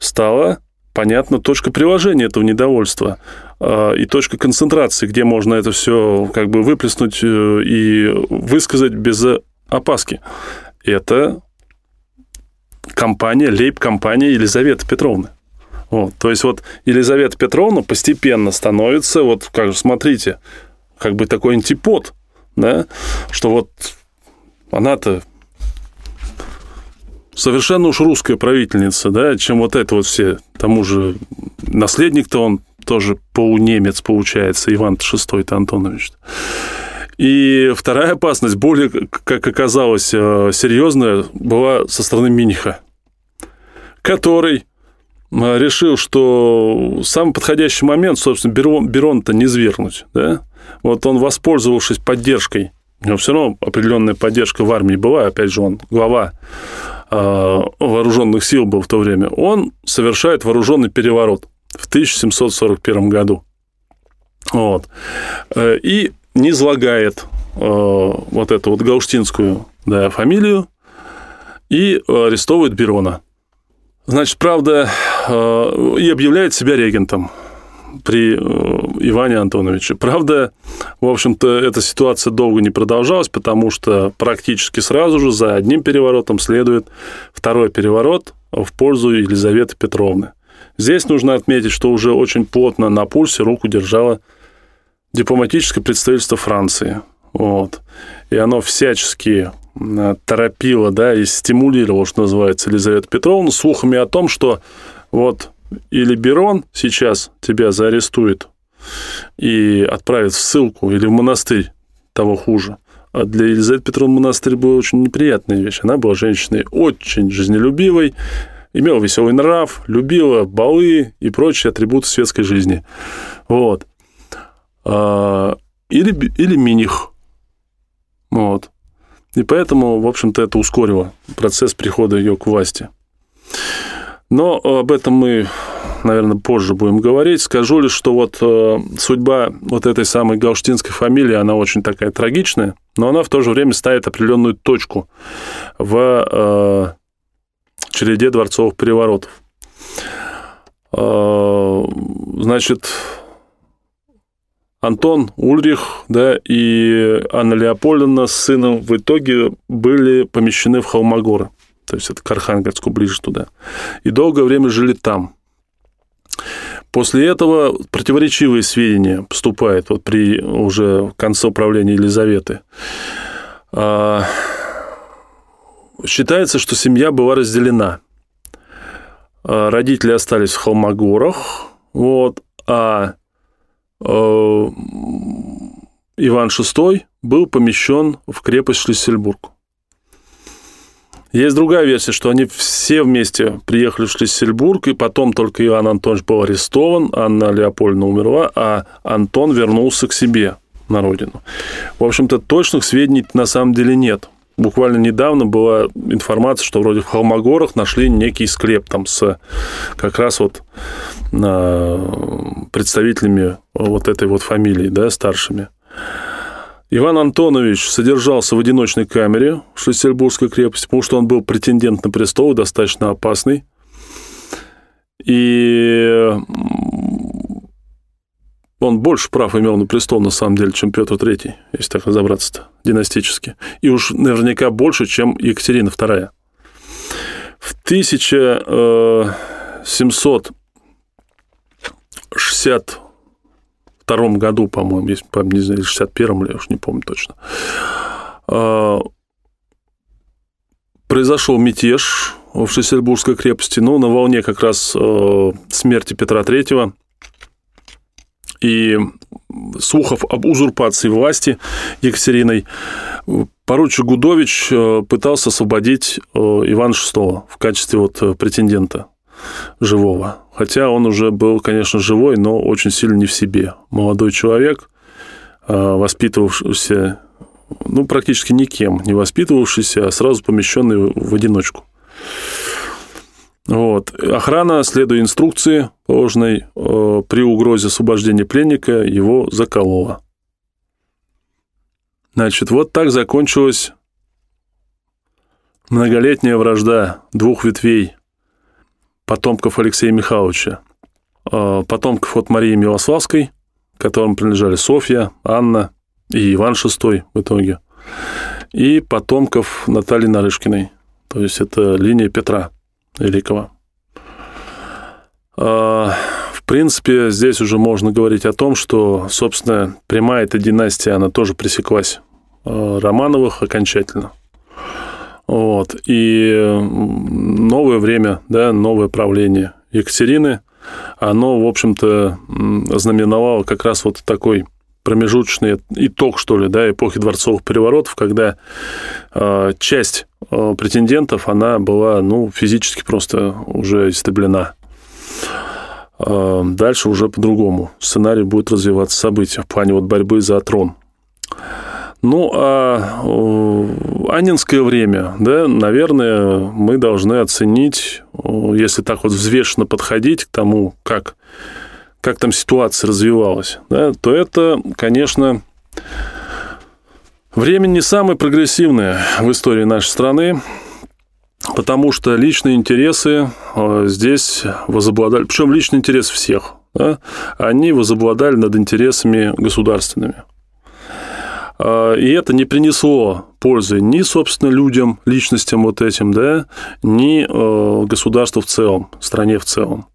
стала понятна точка приложения этого недовольства э, и точка концентрации, где можно это все как бы выплеснуть э, и высказать без опаски. Это компания, лейб-компания Елизаветы Петровны. Вот, то есть вот Елизавета Петровна постепенно становится, вот как смотрите, как бы такой антипод, да, что вот она-то совершенно уж русская правительница, да, чем вот это вот все. Тому же наследник-то он тоже полунемец получается, Иван VI Антонович. И вторая опасность, более, как оказалось, э, серьезная, была со стороны Миниха, который э, решил, что самый подходящий момент, собственно, Берон, Берон-то не свергнуть. Да? Вот он, воспользовавшись поддержкой, у него все равно определенная поддержка в армии была, опять же, он глава вооруженных сил был в то время, он совершает вооруженный переворот в 1741 году. Вот. И не излагает э, вот эту вот гаустинскую да, фамилию и арестовывает Берона. Значит, правда, э, и объявляет себя регентом при э, Иване Антоновиче. Правда, в общем-то, эта ситуация долго не продолжалась, потому что практически сразу же за одним переворотом следует второй переворот в пользу Елизаветы Петровны. Здесь нужно отметить, что уже очень плотно на пульсе руку держала дипломатическое представительство Франции. Вот. И оно всячески торопило, да, и стимулировало, что называется, Елизавету Петровну слухами о том, что вот или Берон сейчас тебя заарестует и отправит в ссылку, или в монастырь, того хуже. А для Елизаветы Петровны монастырь был очень неприятная вещь. Она была женщиной очень жизнелюбивой, имела веселый нрав, любила балы и прочие атрибуты светской жизни. Вот. А, или, или миних. Вот. И поэтому, в общем-то, это ускорило процесс прихода ее к власти. Но об этом мы, наверное, позже будем говорить. Скажу лишь, что вот э, судьба вот этой самой галштинской фамилии, она очень такая трагичная, но она в то же время ставит определенную точку в э, череде дворцовых переворотов. Э, значит, Антон Ульрих да, и Анна Леопольдовна с сыном в итоге были помещены в Холмогоры. То есть это к Архангельску, ближе туда. И долгое время жили там. После этого противоречивые сведения поступают вот при уже конце управления Елизаветы. А, считается, что семья была разделена. А, родители остались в Холмогорах, вот, а Э, Иван VI был помещен в крепость Шлиссельбург. Есть другая версия, что они все вместе приехали в Шлиссельбург, и потом только Иван Антонович был арестован, Анна Леопольдовна умерла, а Антон вернулся к себе на родину. В общем-то, точных сведений на самом деле нет. Буквально недавно была информация, что вроде в Холмогорах нашли некий склеп там с как раз вот представителями вот этой вот фамилии, да, старшими. Иван Антонович содержался в одиночной камере в Шлиссельбургской крепости, потому что он был претендент на престол, достаточно опасный. И он больше прав имел на престол, на самом деле, чем Петр III, если так разобраться-то, династически. И уж наверняка больше, чем Екатерина II. В 1762 году, по-моему, если не знаю, или 61 я уж не помню точно, а, произошел мятеж в Шессельбургской крепости, ну, на волне как раз э, смерти Петра III и слухов об узурпации власти Екатериной, поручик Гудович э, пытался освободить э, Ивана VI в качестве вот претендента живого. Хотя он уже был, конечно, живой, но очень сильно не в себе. Молодой человек, воспитывавшийся, ну, практически никем не воспитывавшийся, а сразу помещенный в одиночку. Вот. Охрана, следуя инструкции положенной э, при угрозе освобождения пленника, его заколола. Значит, вот так закончилась многолетняя вражда двух ветвей потомков Алексея Михайловича. Э, потомков от Марии Милославской, которым принадлежали Софья, Анна и Иван VI в итоге, и потомков Натальи Нарышкиной. То есть это линия Петра – Великого. А, в принципе, здесь уже можно говорить о том, что, собственно, прямая эта династия, она тоже пресеклась а, Романовых окончательно. Вот. И новое время, да, новое правление Екатерины, оно, в общем-то, знаменовало как раз вот такой промежуточный итог, что ли, да, эпохи дворцовых переворотов, когда э, часть э, претендентов, она была, ну, физически просто уже истреблена. Э, дальше уже по-другому. Сценарий будет развиваться события в плане вот борьбы за трон. Ну, а Анинское время, да, наверное, мы должны оценить, если так вот взвешенно подходить к тому, как как там ситуация развивалась, да, то это, конечно, время не самое прогрессивное в истории нашей страны, потому что личные интересы здесь возобладали, причем личный интерес всех, да, они возобладали над интересами государственными. Э, и это не принесло пользы ни, собственно, людям, личностям вот этим, да, ни э, государству в целом, стране в целом.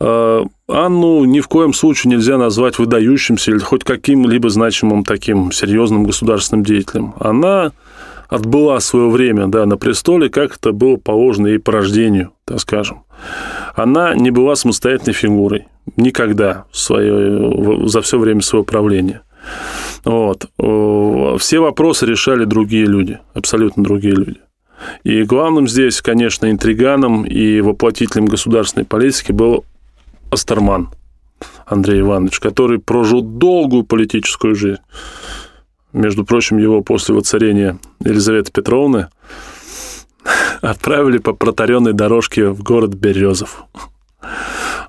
Э, Анну ни в коем случае нельзя назвать выдающимся или хоть каким-либо значимым таким серьезным государственным деятелем. Она отбыла свое время да, на престоле, как это было положено ей по рождению, так скажем. Она не была самостоятельной фигурой никогда в свое, за все время своего правления. Вот. Все вопросы решали другие люди, абсолютно другие люди. И главным здесь, конечно, интриганом и воплотителем государственной политики был Астерман Андрей Иванович, который прожил долгую политическую жизнь. Между прочим, его после воцарения Елизаветы Петровны [laughs] отправили по протаренной дорожке в город Березов.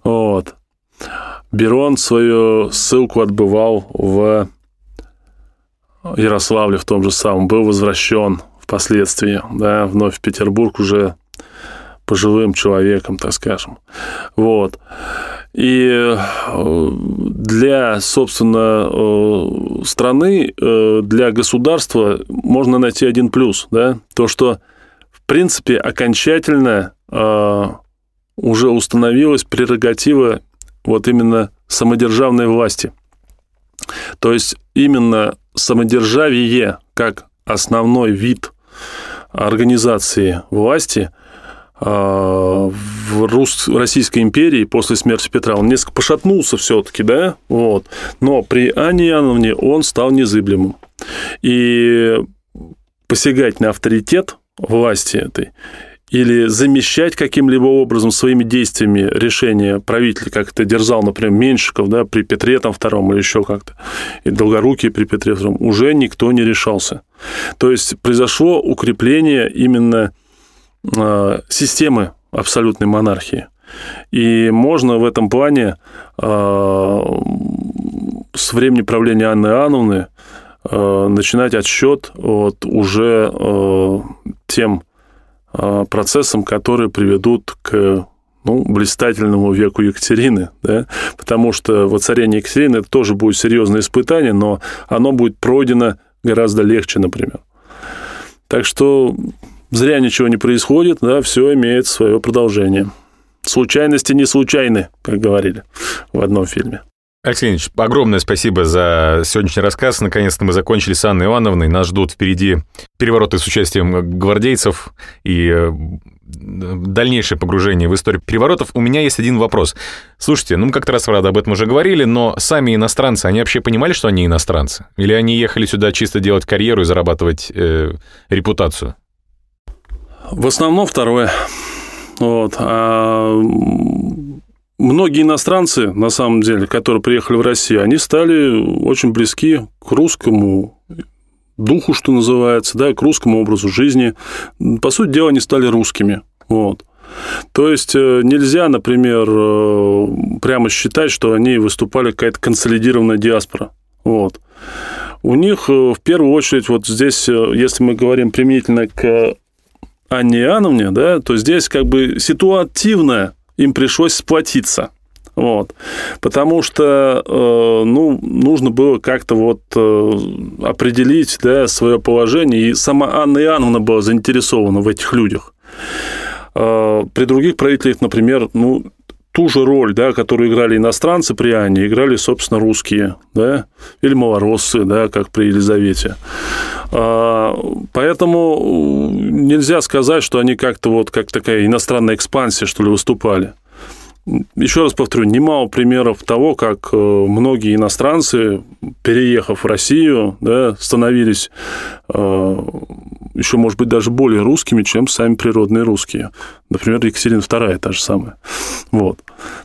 Вот. Берон свою ссылку отбывал в Ярославле в том же самом, был возвращен впоследствии, да, вновь в Петербург уже пожилым человеком, так скажем. Вот. И э, для, собственно, э, страны, э, для государства можно найти один плюс, да, то, что, в принципе, окончательно уже установилась прерогатива вот именно самодержавной власти. То есть именно самодержавие как основной вид организации власти – а, в Рус... Российской империи после смерти Петра. Он несколько пошатнулся все-таки, да, вот. Но при Анне Иоанновне он стал незыблемым. И посягать на авторитет власти этой или замещать каким-либо образом своими действиями решение правителя, как это дерзал, например, Меньшиков, да, при Петре там втором или еще как-то, и Долгорукий при Петре втором, уже никто не решался. То есть произошло укрепление именно э, системы абсолютной монархии. И можно в этом плане э, с времени правления Анны Иоанновны э, начинать отсчет от уже э, тем процессам, которые приведут к ну, блистательному веку Екатерины, да? потому что воцарение Екатерины это тоже будет серьезное испытание, но оно будет пройдено гораздо легче, например. Так что зря ничего не происходит, да, все имеет свое продолжение. Случайности не случайны, как говорили в одном фильме. Алексей Ильич, огромное спасибо за сегодняшний рассказ. Наконец-то мы закончили с Анной Ивановной. Нас ждут впереди перевороты с участием гвардейцев и э, дальнейшее погружение в историю переворотов. У меня есть один вопрос. Слушайте, ну мы как-то раз, правда, об этом уже говорили, но сами иностранцы, они вообще понимали, что они иностранцы? Или они ехали сюда чисто делать карьеру и зарабатывать э, репутацию? В основном второе. Вот. А многие иностранцы, на самом деле, которые приехали в Россию, они стали очень близки к русскому духу, что называется, да, к русскому образу жизни. По сути дела, они стали русскими. Вот. То есть э, нельзя, например, э, прямо считать, что они выступали какая-то консолидированная диаспора. Вот. У них э, в первую очередь, вот здесь, если мы говорим применительно к Анне Иоанновне, да, то здесь как бы ситуативная им пришлось сплотиться. Вот. Потому что э, ну, нужно было как-то вот э, определить да, свое положение. И сама Анна Иоанновна была заинтересована в этих людях. Э, при других правителях, например, ну, ту же роль, да, которую играли иностранцы при Анне, играли, собственно, русские, да, или малороссы, да, как при Елизавете. Поэтому нельзя сказать, что они как-то вот как такая иностранная экспансия, что ли, выступали еще раз повторю, немало примеров того, как э, многие иностранцы, переехав в Россию, да, становились э, еще, может быть, даже более русскими, чем сами природные русские. Например, Екатерина II та же самая. Вот.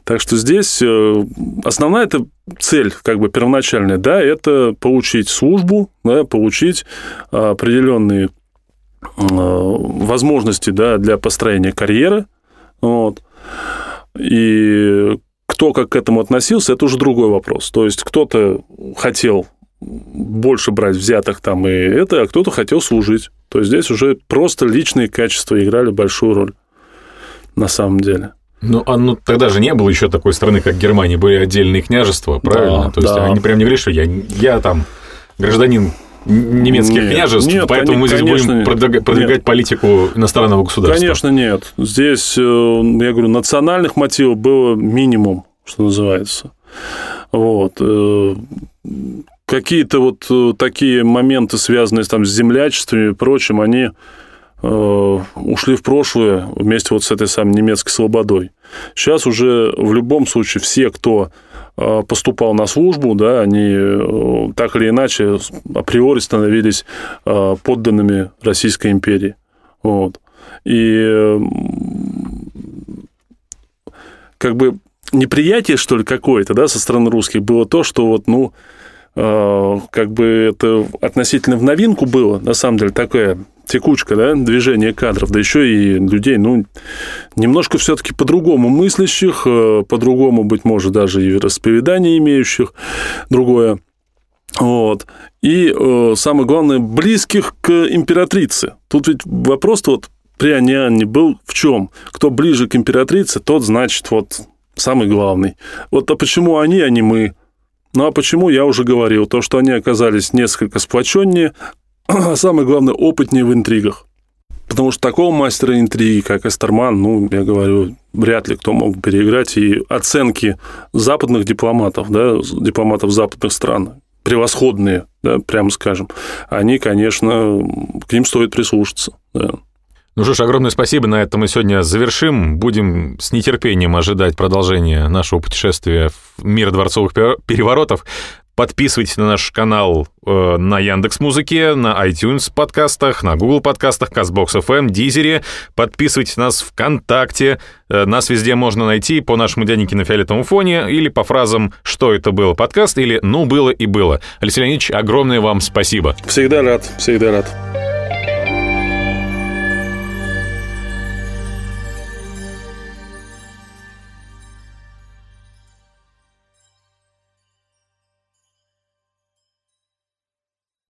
Так что здесь э, основная эта цель, как бы первоначальная, да, это получить службу, да, получить определенные возможности да, для построения карьеры. Вот. И кто как к этому относился, это уже другой вопрос. То есть кто-то хотел больше брать взятых там и это, а кто-то хотел служить. То есть здесь уже просто личные качества играли большую роль на самом деле. Ну, а ну тогда же не было еще такой страны, как Германия, были отдельные княжества, правильно? Да, То есть да. они прям не говорили, что я, я там гражданин немецких нет, княжеств, нет, поэтому мы здесь конечно, будем продвигать, продвигать нет. политику иностранного государства. Конечно, нет. Здесь, э, я говорю, национальных мотивов было минимум, что называется. Вот. Э, какие-то вот э, такие моменты, связанные там, с землячествами и прочим, они ушли в прошлое вместе вот с этой самой немецкой слободой. Сейчас уже в любом случае все, кто поступал на службу, да, они э, так или иначе априори становились э, подданными Российской империи. Вот. И как бы неприятие, что ли, какое-то, да, со стороны русских было то, что вот, ну, как бы это относительно в новинку было, на самом деле, такое текучка, да, движение кадров, да еще и людей, ну, немножко все-таки по-другому мыслящих, э, по-другому, быть может, даже и расповедание имеющих, другое. Вот. И э, самое главное, близких к императрице. Тут ведь вопрос вот при Анне был в чем? Кто ближе к императрице, тот, значит, вот самый главный. Вот а почему они, а не мы? Ну а почему, я уже говорил, то, что они оказались несколько сплоченнее, а [clears throat] самое главное, опытнее в интригах. Потому что такого мастера интриги, как Эстерман, ну, я говорю, вряд ли кто мог переиграть. И оценки западных дипломатов, да, дипломатов западных стран, превосходные, да, прямо скажем, они, конечно, к ним стоит прислушаться. Да. Ну что ж, огромное спасибо. На этом мы сегодня завершим. Будем с нетерпением ожидать продолжения нашего путешествия в мир дворцовых переворотов. Подписывайтесь на наш канал э, на Яндекс Музыке, на iTunes подкастах, на Google подкастах, Castbox FM, Дизере. Подписывайтесь на нас ВКонтакте. Э, нас везде можно найти по нашему дяденьке на фиолетовом фоне или по фразам «Что это было?» подкаст или «Ну, было и было». Алексей Леонидович, огромное вам спасибо. Всегда рад, всегда рад.